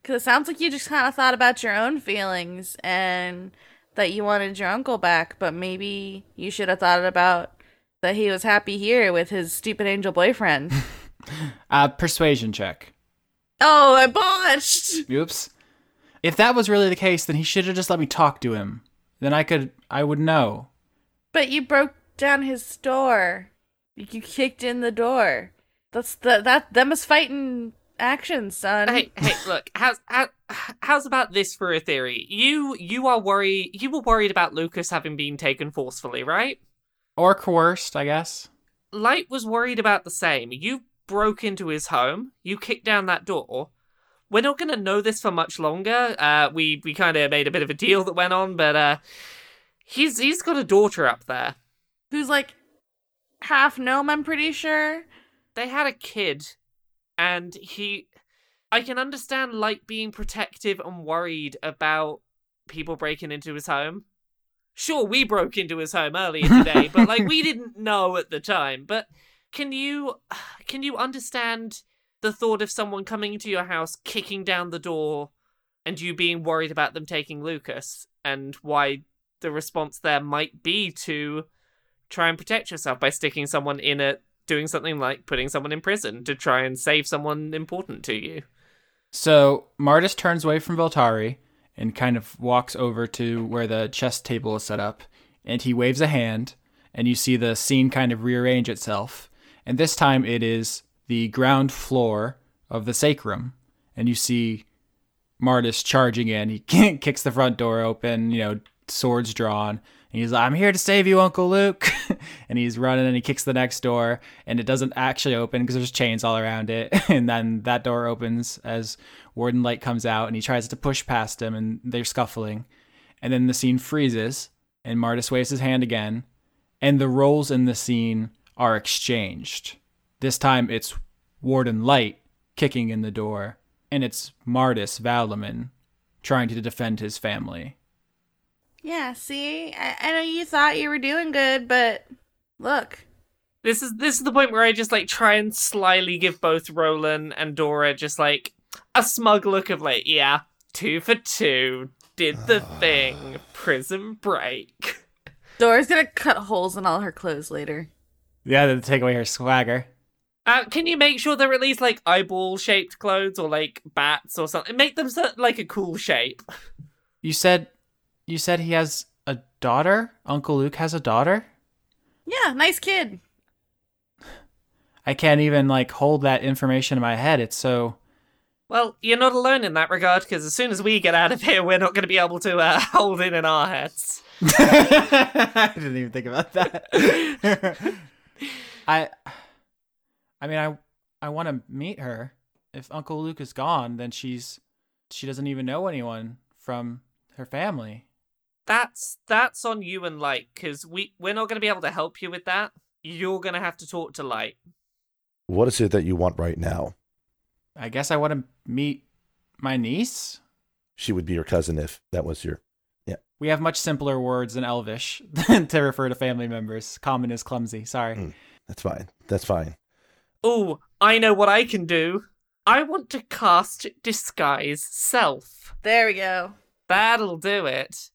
Because it sounds like you just kind of thought about your own feelings and that you wanted your uncle back, but maybe you should have thought about that he was happy here with his stupid angel boyfriend. [laughs] uh persuasion check. oh, I botched! Oops. If that was really the case, then he should have just let me talk to him. Then I could I would know. But you broke down his door. You kicked in the door. That's the that them is fighting actions, son. Hey, hey, look. How's how, how's about this for a theory? You you are worried. You were worried about Lucas having been taken forcefully, right? Or coerced, I guess. Light was worried about the same. You broke into his home. You kicked down that door. We're not going to know this for much longer. Uh, we we kind of made a bit of a deal that went on, but uh, he's he's got a daughter up there. Who's like half gnome, I'm pretty sure. They had a kid, and he. I can understand like being protective and worried about people breaking into his home. Sure, we broke into his home earlier today, but like we [laughs] didn't know at the time. But can you [sighs] can you understand the thought of someone coming into your house, kicking down the door, and you being worried about them taking Lucas, and why the response there might be to try and protect yourself by sticking someone in a doing something like putting someone in prison to try and save someone important to you. So Martis turns away from Veltari and kind of walks over to where the chess table is set up, and he waves a hand, and you see the scene kind of rearrange itself. And this time it is the ground floor of the sacrum, and you see Martis charging in. He [laughs] kicks the front door open, you know, swords drawn. And he's like, I'm here to save you, Uncle Luke. [laughs] and he's running and he kicks the next door, and it doesn't actually open because there's chains all around it. [laughs] and then that door opens as Warden Light comes out and he tries to push past him, and they're scuffling. And then the scene freezes, and Martis waves his hand again, and the roles in the scene are exchanged. This time it's Warden Light kicking in the door, and it's Martis Valamin trying to defend his family. Yeah, see? I, I know you thought you were doing good, but look. This is this is the point where I just like try and slyly give both Rolen and Dora just like a smug look of like, yeah, two for two, did the thing, prison break. [laughs] Dora's gonna cut holes in all her clothes later. Yeah, to take away her swagger. Uh, can you make sure they're at least like eyeball shaped clothes or like bats or something? Make them so, like a cool shape. You said you said he has a daughter? Uncle Luke has a daughter? Yeah, nice kid. I can't even like hold that information in my head. It's so Well, you're not alone in that regard because as soon as we get out of here, we're not going to be able to uh, [laughs] hold it in our heads. [laughs] I didn't even think about that. [laughs] I I mean I I want to meet her. If Uncle Luke is gone, then she's she doesn't even know anyone from her family. That's that's on you and Light because we we're not going to be able to help you with that. You're going to have to talk to Light. What is it that you want right now? I guess I want to meet my niece. She would be your cousin if that was your. Yeah. We have much simpler words in Elvish [laughs] than to refer to family members. Common is clumsy. Sorry. Mm. That's fine. That's fine. Oh, I know what I can do. I want to cast disguise self. There we go. That'll do it.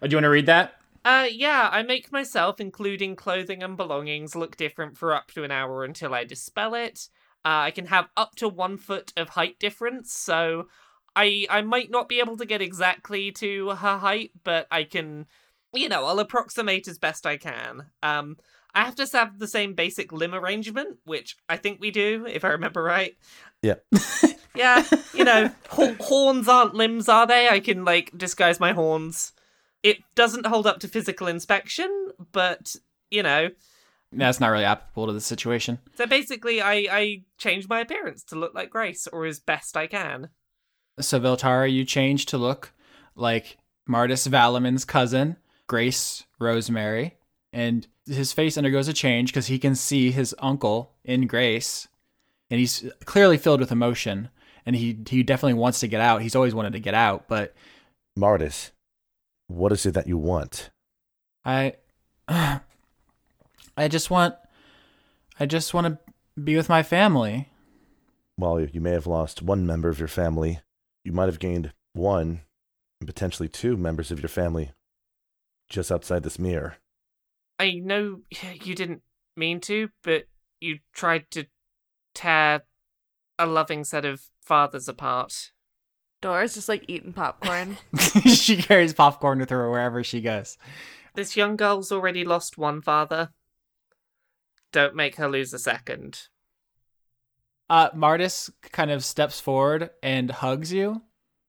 Oh, do you want to read that? Uh, yeah, I make myself, including clothing and belongings, look different for up to an hour until I dispel it. Uh, I can have up to one foot of height difference, so I I might not be able to get exactly to her height, but I can, you know, I'll approximate as best I can. Um, I have to have the same basic limb arrangement, which I think we do, if I remember right. Yeah. [laughs] yeah, you know, [laughs] horns aren't limbs, are they? I can like disguise my horns. It doesn't hold up to physical inspection, but you know, That's not really applicable to the situation. so basically, I I change my appearance to look like Grace, or as best I can. So Veltari, you change to look like Martis Valamin's cousin, Grace Rosemary, and his face undergoes a change because he can see his uncle in Grace, and he's clearly filled with emotion, and he he definitely wants to get out. He's always wanted to get out, but Martis, what is it that you want? I [sighs] I just want I just want to be with my family. Well, you may have lost one member of your family. You might have gained one and potentially two members of your family just outside this mirror. I know [sighs] you didn't mean to, but you tried to tear a loving set of fathers apart. Dora's just like eating popcorn. [laughs] she carries popcorn with her wherever she goes. This young girl's already lost one father. Don't make her lose a second. Uh, Martis kind of steps forward and hugs you,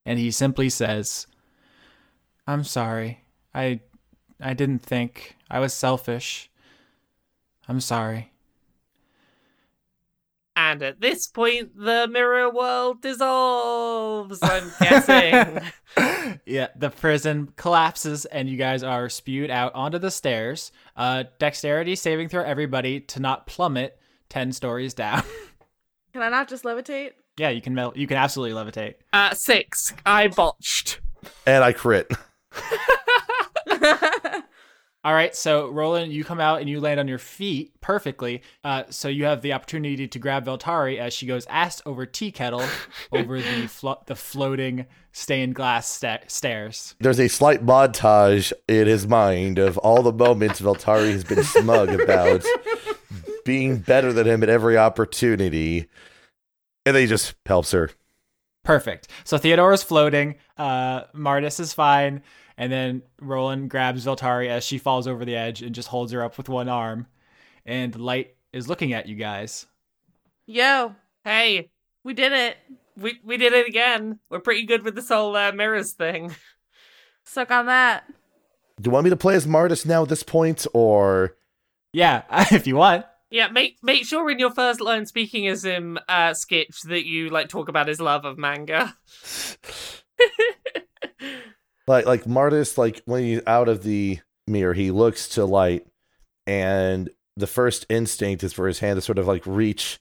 and he simply says, "I'm sorry. I, I didn't think. I was selfish. I'm sorry." And at this point, the mirror world dissolves, I'm guessing. [laughs] yeah, the prison collapses, and you guys are spewed out onto the stairs. Uh, dexterity saving throw everybody to not plummet ten stories down. [laughs] Can I not just levitate? yeah, you can mel- you can absolutely levitate. uh, six. I botched. And I crit. [laughs] All right, so Rolen, you come out and you land on your feet perfectly. Uh, so you have the opportunity to grab Veltari as she goes ass over tea kettle [laughs] over the flo- the floating stained glass sta- stairs. There's a slight montage in his mind of all the moments Veltari has been smug about [laughs] being better than him at every opportunity. And then he just helps her. Perfect. So Theodora's floating. Uh, Martis is fine, and then Rolen grabs Veltari as she falls over the edge and just holds her up with one arm. And Light is looking at you guys. Yo, Hey, we did it. we, we did it again. We're pretty good with this whole uh, mirrors thing. [laughs] Suck on that. Do you want me to play as Martis now at this point, or Yeah, [laughs] if you want. Yeah, make make sure in your first line speaking as him uh, Skitch that you like talk about his love of manga. [laughs] like like Martis, like when he's out of the mirror, he looks to light, and the first instinct is for his hand to sort of like reach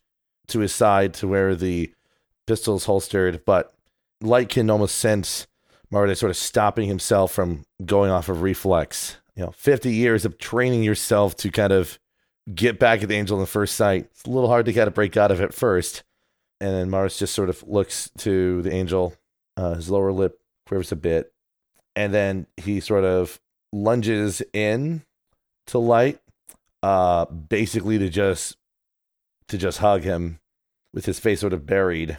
to his side to where the pistol's holstered, but light can almost sense Martis sort of stopping himself from going off of reflex. You know, fifty years of training yourself to kind of get back at the angel in the first sight. It's a little hard to kind of break out of it first. And then Mars just sort of looks to the angel. Uh, his lower lip quivers a bit. And then he sort of lunges in to light, uh, basically to just to just hug him with his face sort of buried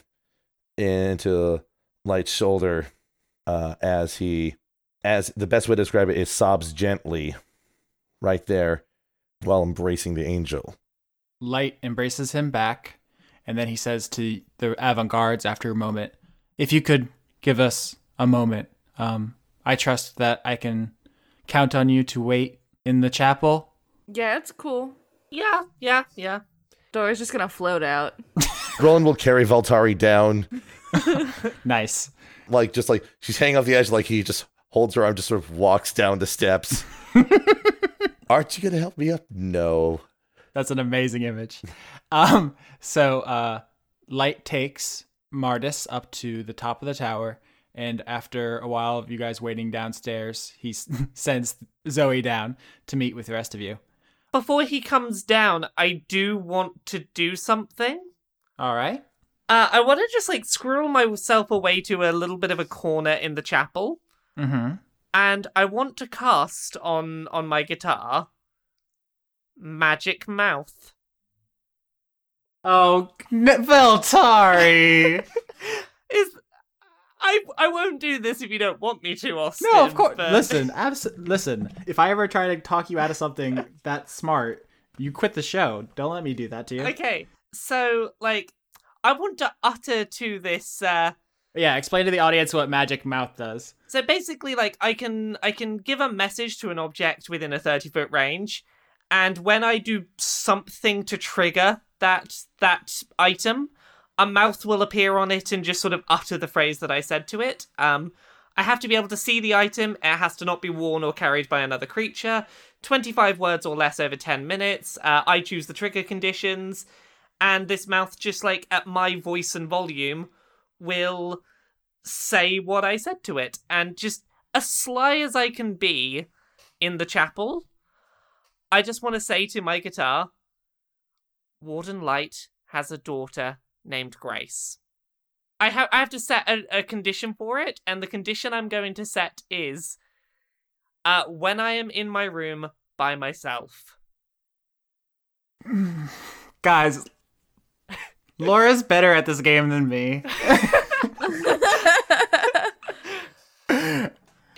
into light's shoulder uh, as he as the best way to describe it is sobs gently right there while embracing the angel. Light embraces him back, and then he says to the Avant Guards after a moment, If you could give us a moment, um, I trust that I can count on you to wait in the chapel. Yeah, it's cool. Yeah, yeah, yeah. Dora's just gonna float out. [laughs] Rolen will carry Veltari down, [laughs] Nice. like just like she's hanging off the edge, like he just holds her arm, just sort of walks down the steps. [laughs] Aren't you gonna help me up? No. That's an amazing image. Um, so uh, Light takes Martis up to the top of the tower, and after a while of you guys waiting downstairs, he [laughs] sends Zoey down to meet with the rest of you. Before he comes down, I do want to do something. All right. Uh, I want to just like squirrel myself away to a little bit of a corner in the chapel, Mm-hmm. and I want to cast on on my guitar Magic Mouth. Oh, Veltari! [laughs] Is I I won't do this if you don't want me to, Austin. No, of course. but- Listen, [laughs] abs- listen. If I ever try to talk you out of something that smart, you quit the show. Don't let me do that to you. Okay, so like, I want to utter to this. uh Yeah, explain to the audience what magic mouth does. So basically, like, I can I can give a message to an object within a thirty foot range, and when I do something to trigger that that item, a mouth will appear on it and just sort of utter the phrase that I said to it. Um, I have to be able to see the item. It has to not be worn or carried by another creature. 25 words or less over 10 minutes. Uh, I choose the trigger conditions. And this mouth, just like at my voice and volume, will say what I said to it. And just as sly as I can be in the chapel, I just want to say to my guitar Warden Light has a daughter named Grace. I have I have to set a, a condition for it, and the condition I'm going to set is uh when I am in my room by myself. [sighs] Guys, Laura's better at this game than me. [laughs]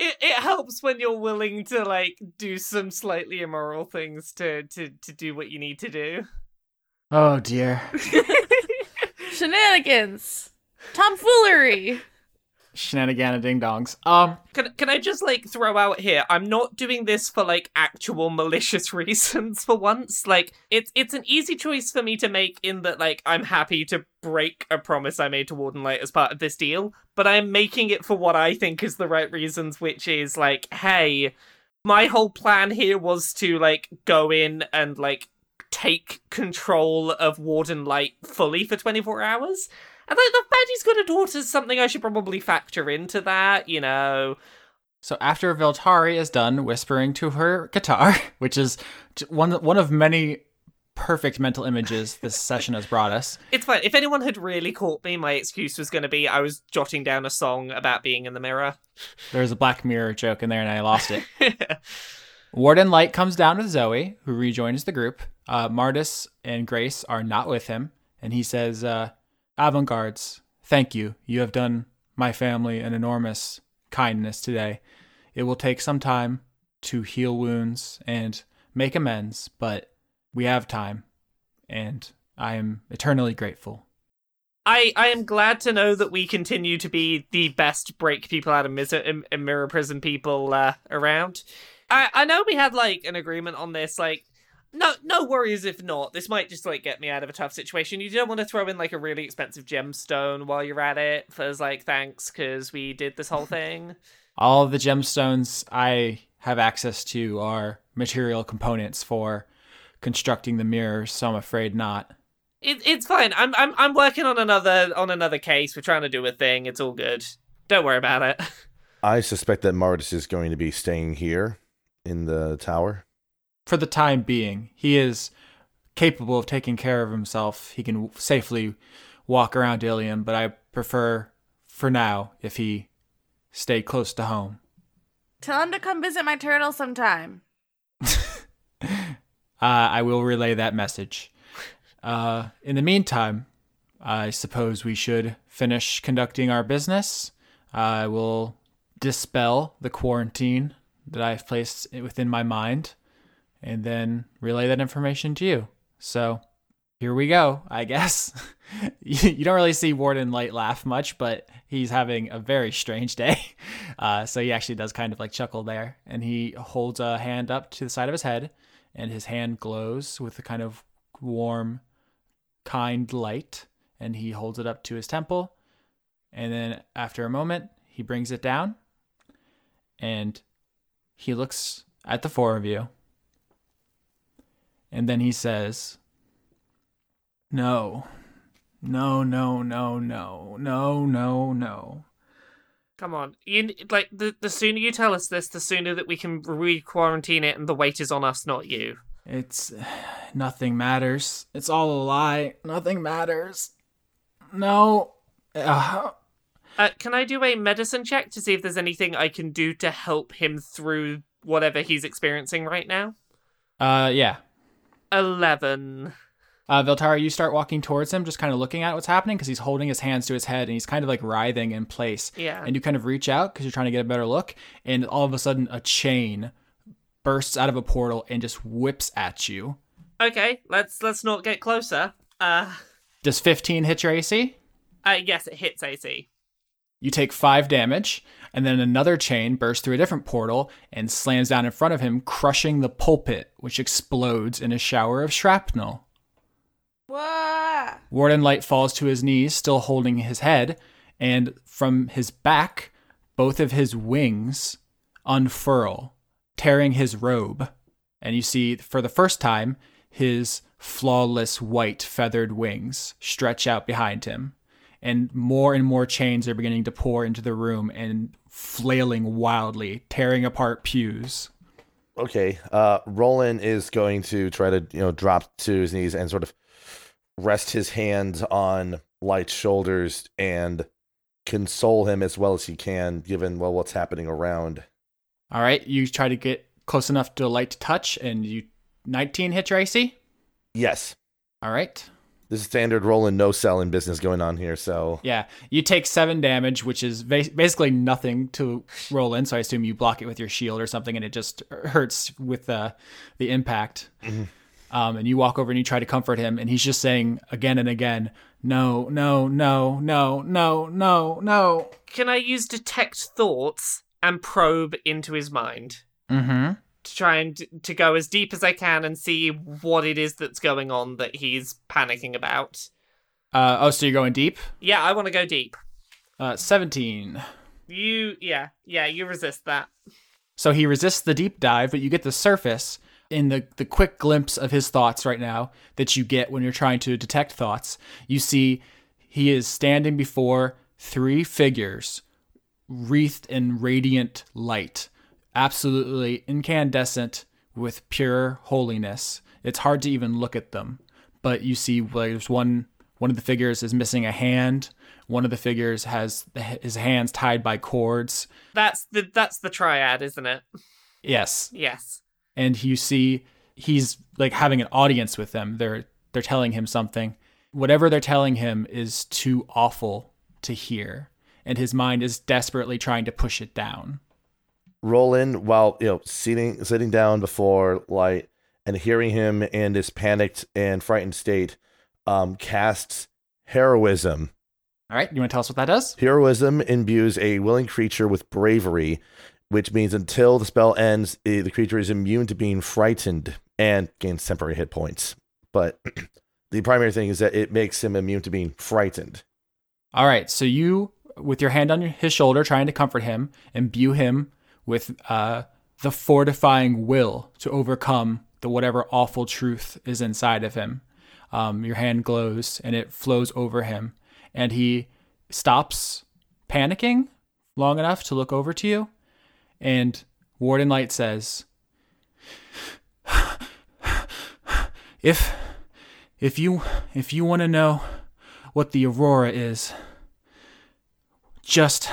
It it helps when you're willing to like do some slightly immoral things to to to do what you need to do. Oh dear. [laughs] Shenanigans. Tomfoolery. Shenanigan ding dongs. Um, Can can I just like throw out here? I'm not doing this for like actual malicious [laughs] reasons for once. Like it's it's an easy choice for me to make in that like I'm happy to break a promise I made to Warden Light as part of this deal, but I'm making it for what I think is the right reasons, which is like, hey, my whole plan here was to like go in and like take control of Warden Light fully for 24 hours. And like the fact he's got a daughter is something I should probably factor into that, you know. so after Veltari is done whispering to her guitar, [laughs] which is one one of many perfect mental images this session has brought us. [laughs] It's fine. If anyone had really caught me, my excuse was going to be I was jotting down a song about being in the mirror. There's a Black Mirror joke in there, and I lost it. [laughs] Warden Light comes down with Zoey, who rejoins the group. Uh, Martis and Grace are not with him, and he says, uh, Avant Guards, thank you. You have done my family an enormous kindness today. It will take some time to heal wounds and make amends, but we have time, and I am eternally grateful. I, I am glad to know that we continue to be the best break people out of mis- in mirror prison people uh, around. I, I know we had like an agreement on this, like no no worries if not. This might just like get me out of a tough situation. You don't want to throw in like a really expensive gemstone while you're at it for as like thanks because we did this whole thing. [laughs] All of the gemstones I have access to are material components for constructing the mirrors, so I'm afraid not. It, it's fine. I'm I'm I'm working on another on another case. We're trying to do a thing. It's all good. Don't worry about it. [laughs] I suspect that Martis is going to be staying here in the tower. For the time being, he is capable of taking care of himself. He can safely walk around Ilium, but I prefer, for now, if he stay close to home. Tell him to come visit my turtle sometime. [laughs] Uh, I will relay that message. Uh, in the meantime, I suppose we should finish conducting our business. I will dispel the quarantine that I've placed within my mind and then relay that information to you. So here we go, I guess. [laughs] you don't really see Warden Light laugh much, but he's having a very strange day. [laughs] Uh, so he actually does kind of like chuckle there, and he holds a hand up to the side of his head, and his hand glows with a kind of warm, kind light, and he holds it up to his temple. And then after a moment, he brings it down, and he looks at the four of you. And then he says, No, no, no, no, no, no, no, no. Come on, you like the the sooner you tell us this, the sooner that we can re quarantine it, and the weight is on us, not you. It's [sighs] nothing matters. It's all a lie. Nothing matters. No. Uh, Uh, can I do a medicine check to see if there's anything I can do to help him through whatever he's experiencing right now? uh yeah. Eleven. Uh, Veltari, you start walking towards him, just kind of looking at what's happening because he's holding his hands to his head and he's kind of like writhing in place. Yeah. And you kind of reach out because you're trying to get a better look, and all of a sudden, a chain bursts out of a portal and just whips at you. Okay, let's let's not get closer. Uh, Does 15 hit your AC? uh yes, it hits AC. You take five damage, and then another chain bursts through a different portal and slams down in front of him, crushing the pulpit, which explodes in a shower of shrapnel. Whoa. Warden Light falls to his knees, still holding his head, and from his back, both of his wings unfurl, tearing his robe. And you see, for the first time, his flawless white feathered wings stretch out behind him. And more and more chains are beginning to pour into the room and flailing wildly, tearing apart pews. Okay. Uh, Rolen is going to try to you know drop to his knees and sort of rest his hands on Light's shoulders and console him as well as he can, given well what's happening around. All right, you try to get close enough to light to touch, and you 19 hit your AC. Yes. All right. This is standard Rolen no selling business going on here. So Yeah, you take seven damage, which is ba- basically nothing to Rolen. So I assume you block it with your shield or something, and it just hurts with the the impact. Um, and you walk over and you try to comfort him, and he's just saying again and again, "No, no, no, no, no, no, no." Can I use detect thoughts and probe into his mind Mm-hmm. To try and to go as deep as I can and see what it is that's going on that he's panicking about? Uh, oh, so you're going deep. Yeah, I want to go deep. Uh, Seventeen. You, yeah, yeah, you resist that. So he resists the deep dive, but you get the surface in the, the quick glimpse of his thoughts right now that you get when you're trying to detect thoughts. You see he is standing before three figures wreathed in radiant light, absolutely incandescent with pure holiness. It's hard to even look at them, but you see well, there's one one of the figures is missing a hand. One of the figures has his hands tied by cords. That's the that's the triad, isn't it? Yes, Yes. and you see he's like having an audience with them. They're they're telling him something. Whatever they're telling him is too awful to hear, and his mind is desperately trying to push it down. Rolen, while you know sitting sitting down before Light and hearing him in this panicked and frightened state, um, casts heroism. All right, you want to tell us what that does? Heroism imbues a willing creature with bravery, which means until the spell ends, the creature is immune to being frightened and gains temporary hit points. But [clears throat] the primary thing is that it makes him immune to being frightened. All right, so you, with your hand on his shoulder, trying to comfort him, imbue him with uh, the fortifying will to overcome the whatever awful truth is inside of him. Um, your hand glows and it flows over him, and he stops panicking long enough to look over to you. And Warden Light says, [sighs] "If, if you, if you want to know what the aurora is, just,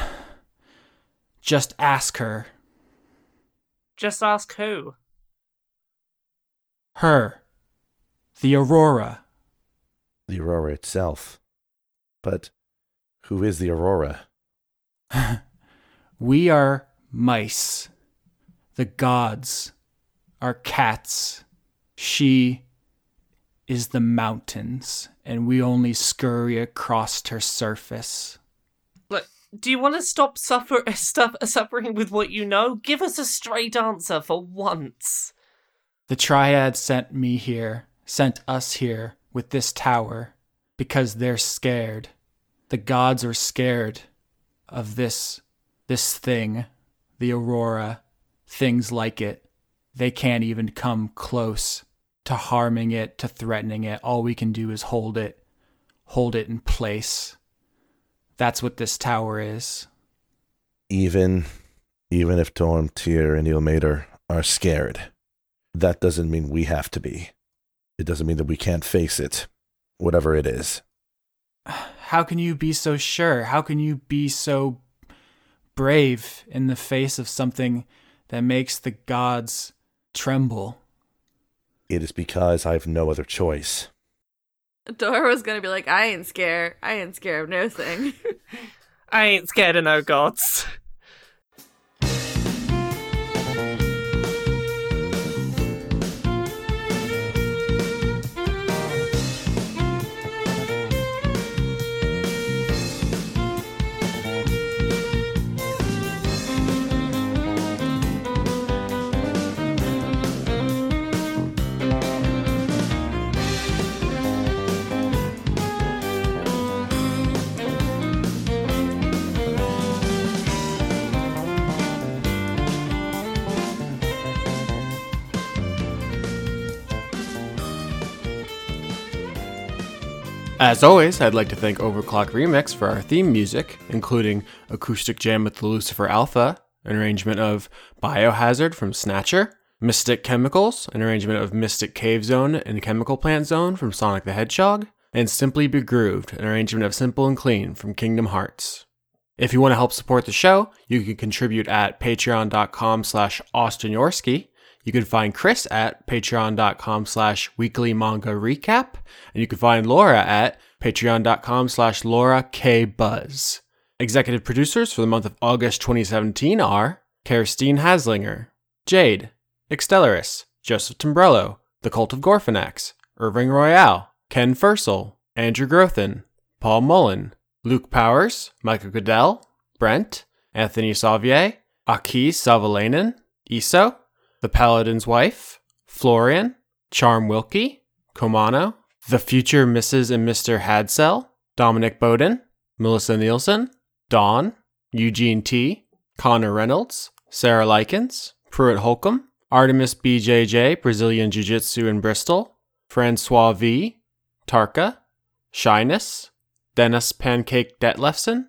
just ask her. Just ask who. Her, the aurora." The Aurora itself. But who is the Aurora? [laughs] We are mice. The gods are cats. She is the mountains, and we only scurry across her surface. Do you want to stop suffer [laughs] stuff suffering with what you know? Give us a straight answer for once. The Triad sent me here, sent us here with this tower, because they're scared. The gods are scared of this this thing, the Aurora, things like it. They can't even come close to harming it, to threatening it. All we can do is hold it, hold it in place. That's what this tower is. Even even if Torm, Tyr, and Ilmater are scared, that doesn't mean we have to be. It doesn't mean that we can't face it, whatever it is. How can you be so sure? How can you be so brave in the face of something that makes the gods tremble? It is because I have no other choice. Dora was gonna be like, I ain't scared. I ain't scared of no thing. [laughs] I ain't scared of no gods. As always, I'd like to thank OverClocked ReMix for our theme music, including Acoustic Jam with the Lucifer Alpha, an arrangement of Biohazard from Snatcher, Mystic Chemicals, an arrangement of Mystic Cave Zone and Chemical Plant Zone from Sonic the Hedgehog, and Simply Begrooved, an arrangement of Simple and Clean from Kingdom Hearts. If you want to help support the show, you can contribute at patreon.com slash austinyorski. You can find Chris at patreon.com slash weekly manga recap. And you can find Laura at patreon.com slash Laura K Buzz. Executive producers for the month of August 2017 are Kerstine Haslinger, Jade, Extellaris, Joseph Timbrello, The Cult of Gorfanax, Irving Royale, Ken Fursel, Andrew Grothin, Paul Mullen, Luke Powers, Michael Goodell, Brent, Anthony Savier, Aki Savalainen, Iso, The Paladin's Wife, Florian, Charm Wilkie, Komano, The Future Mrs. and Mr. Hadsell, Dominic Bowden, Melissa Nielsen, Dawn, Eugene T, Connor Reynolds, Sarah Likens, Pruitt Holcomb, Artemis BJJ, Brazilian Jiu Jitsu in Bristol, Francois V, Tarka, Shyness, Dennis Pancake Detlefsen,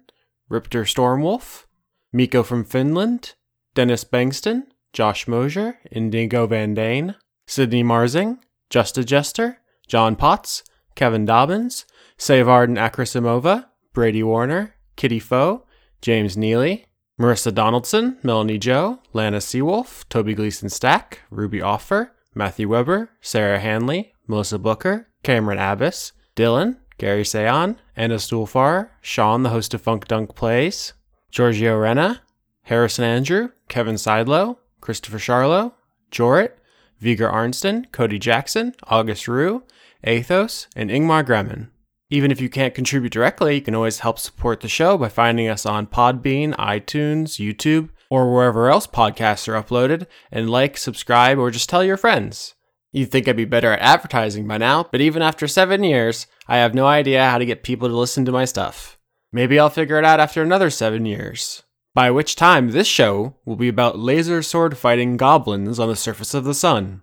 Ripter Stormwolf, Miko from Finland, Dennis Bengston, Josh Mosier, Indigo Van Dane, Sydney Marzing, Justa Jester, John Potts, Kevin Dobbins, Savarden Akrasimova, Brady Warner, Kitty Foe, James Neely, Marissa Donaldson, Melanie Joe, Lana Seawolf, Toby Gleason Stack, Ruby Offer, Matthew Weber, Sarah Hanley, Melissa Booker, Cameron Abbas, Dylan, Gary Sayon, Anna Stuhlfar, Sean, the host of Funk Dunk Plays, Giorgio Renna, Harrison Andrew, Kevin Seidlow, Christopher Charlo, Jorrit, Viger Arnston, Cody Jackson, August Rue, Athos, and Ingmar Gremmen. Even if you can't contribute directly, you can always help support the show by finding us on Podbean, iTunes, YouTube, or wherever else podcasts are uploaded, and like, subscribe, or just tell your friends. You'd think I'd be better at advertising by now, but even after seven years, I have no idea how to get people to listen to my stuff. Maybe I'll figure it out after another seven years. By which time, this show will be about laser sword fighting goblins on the surface of the sun.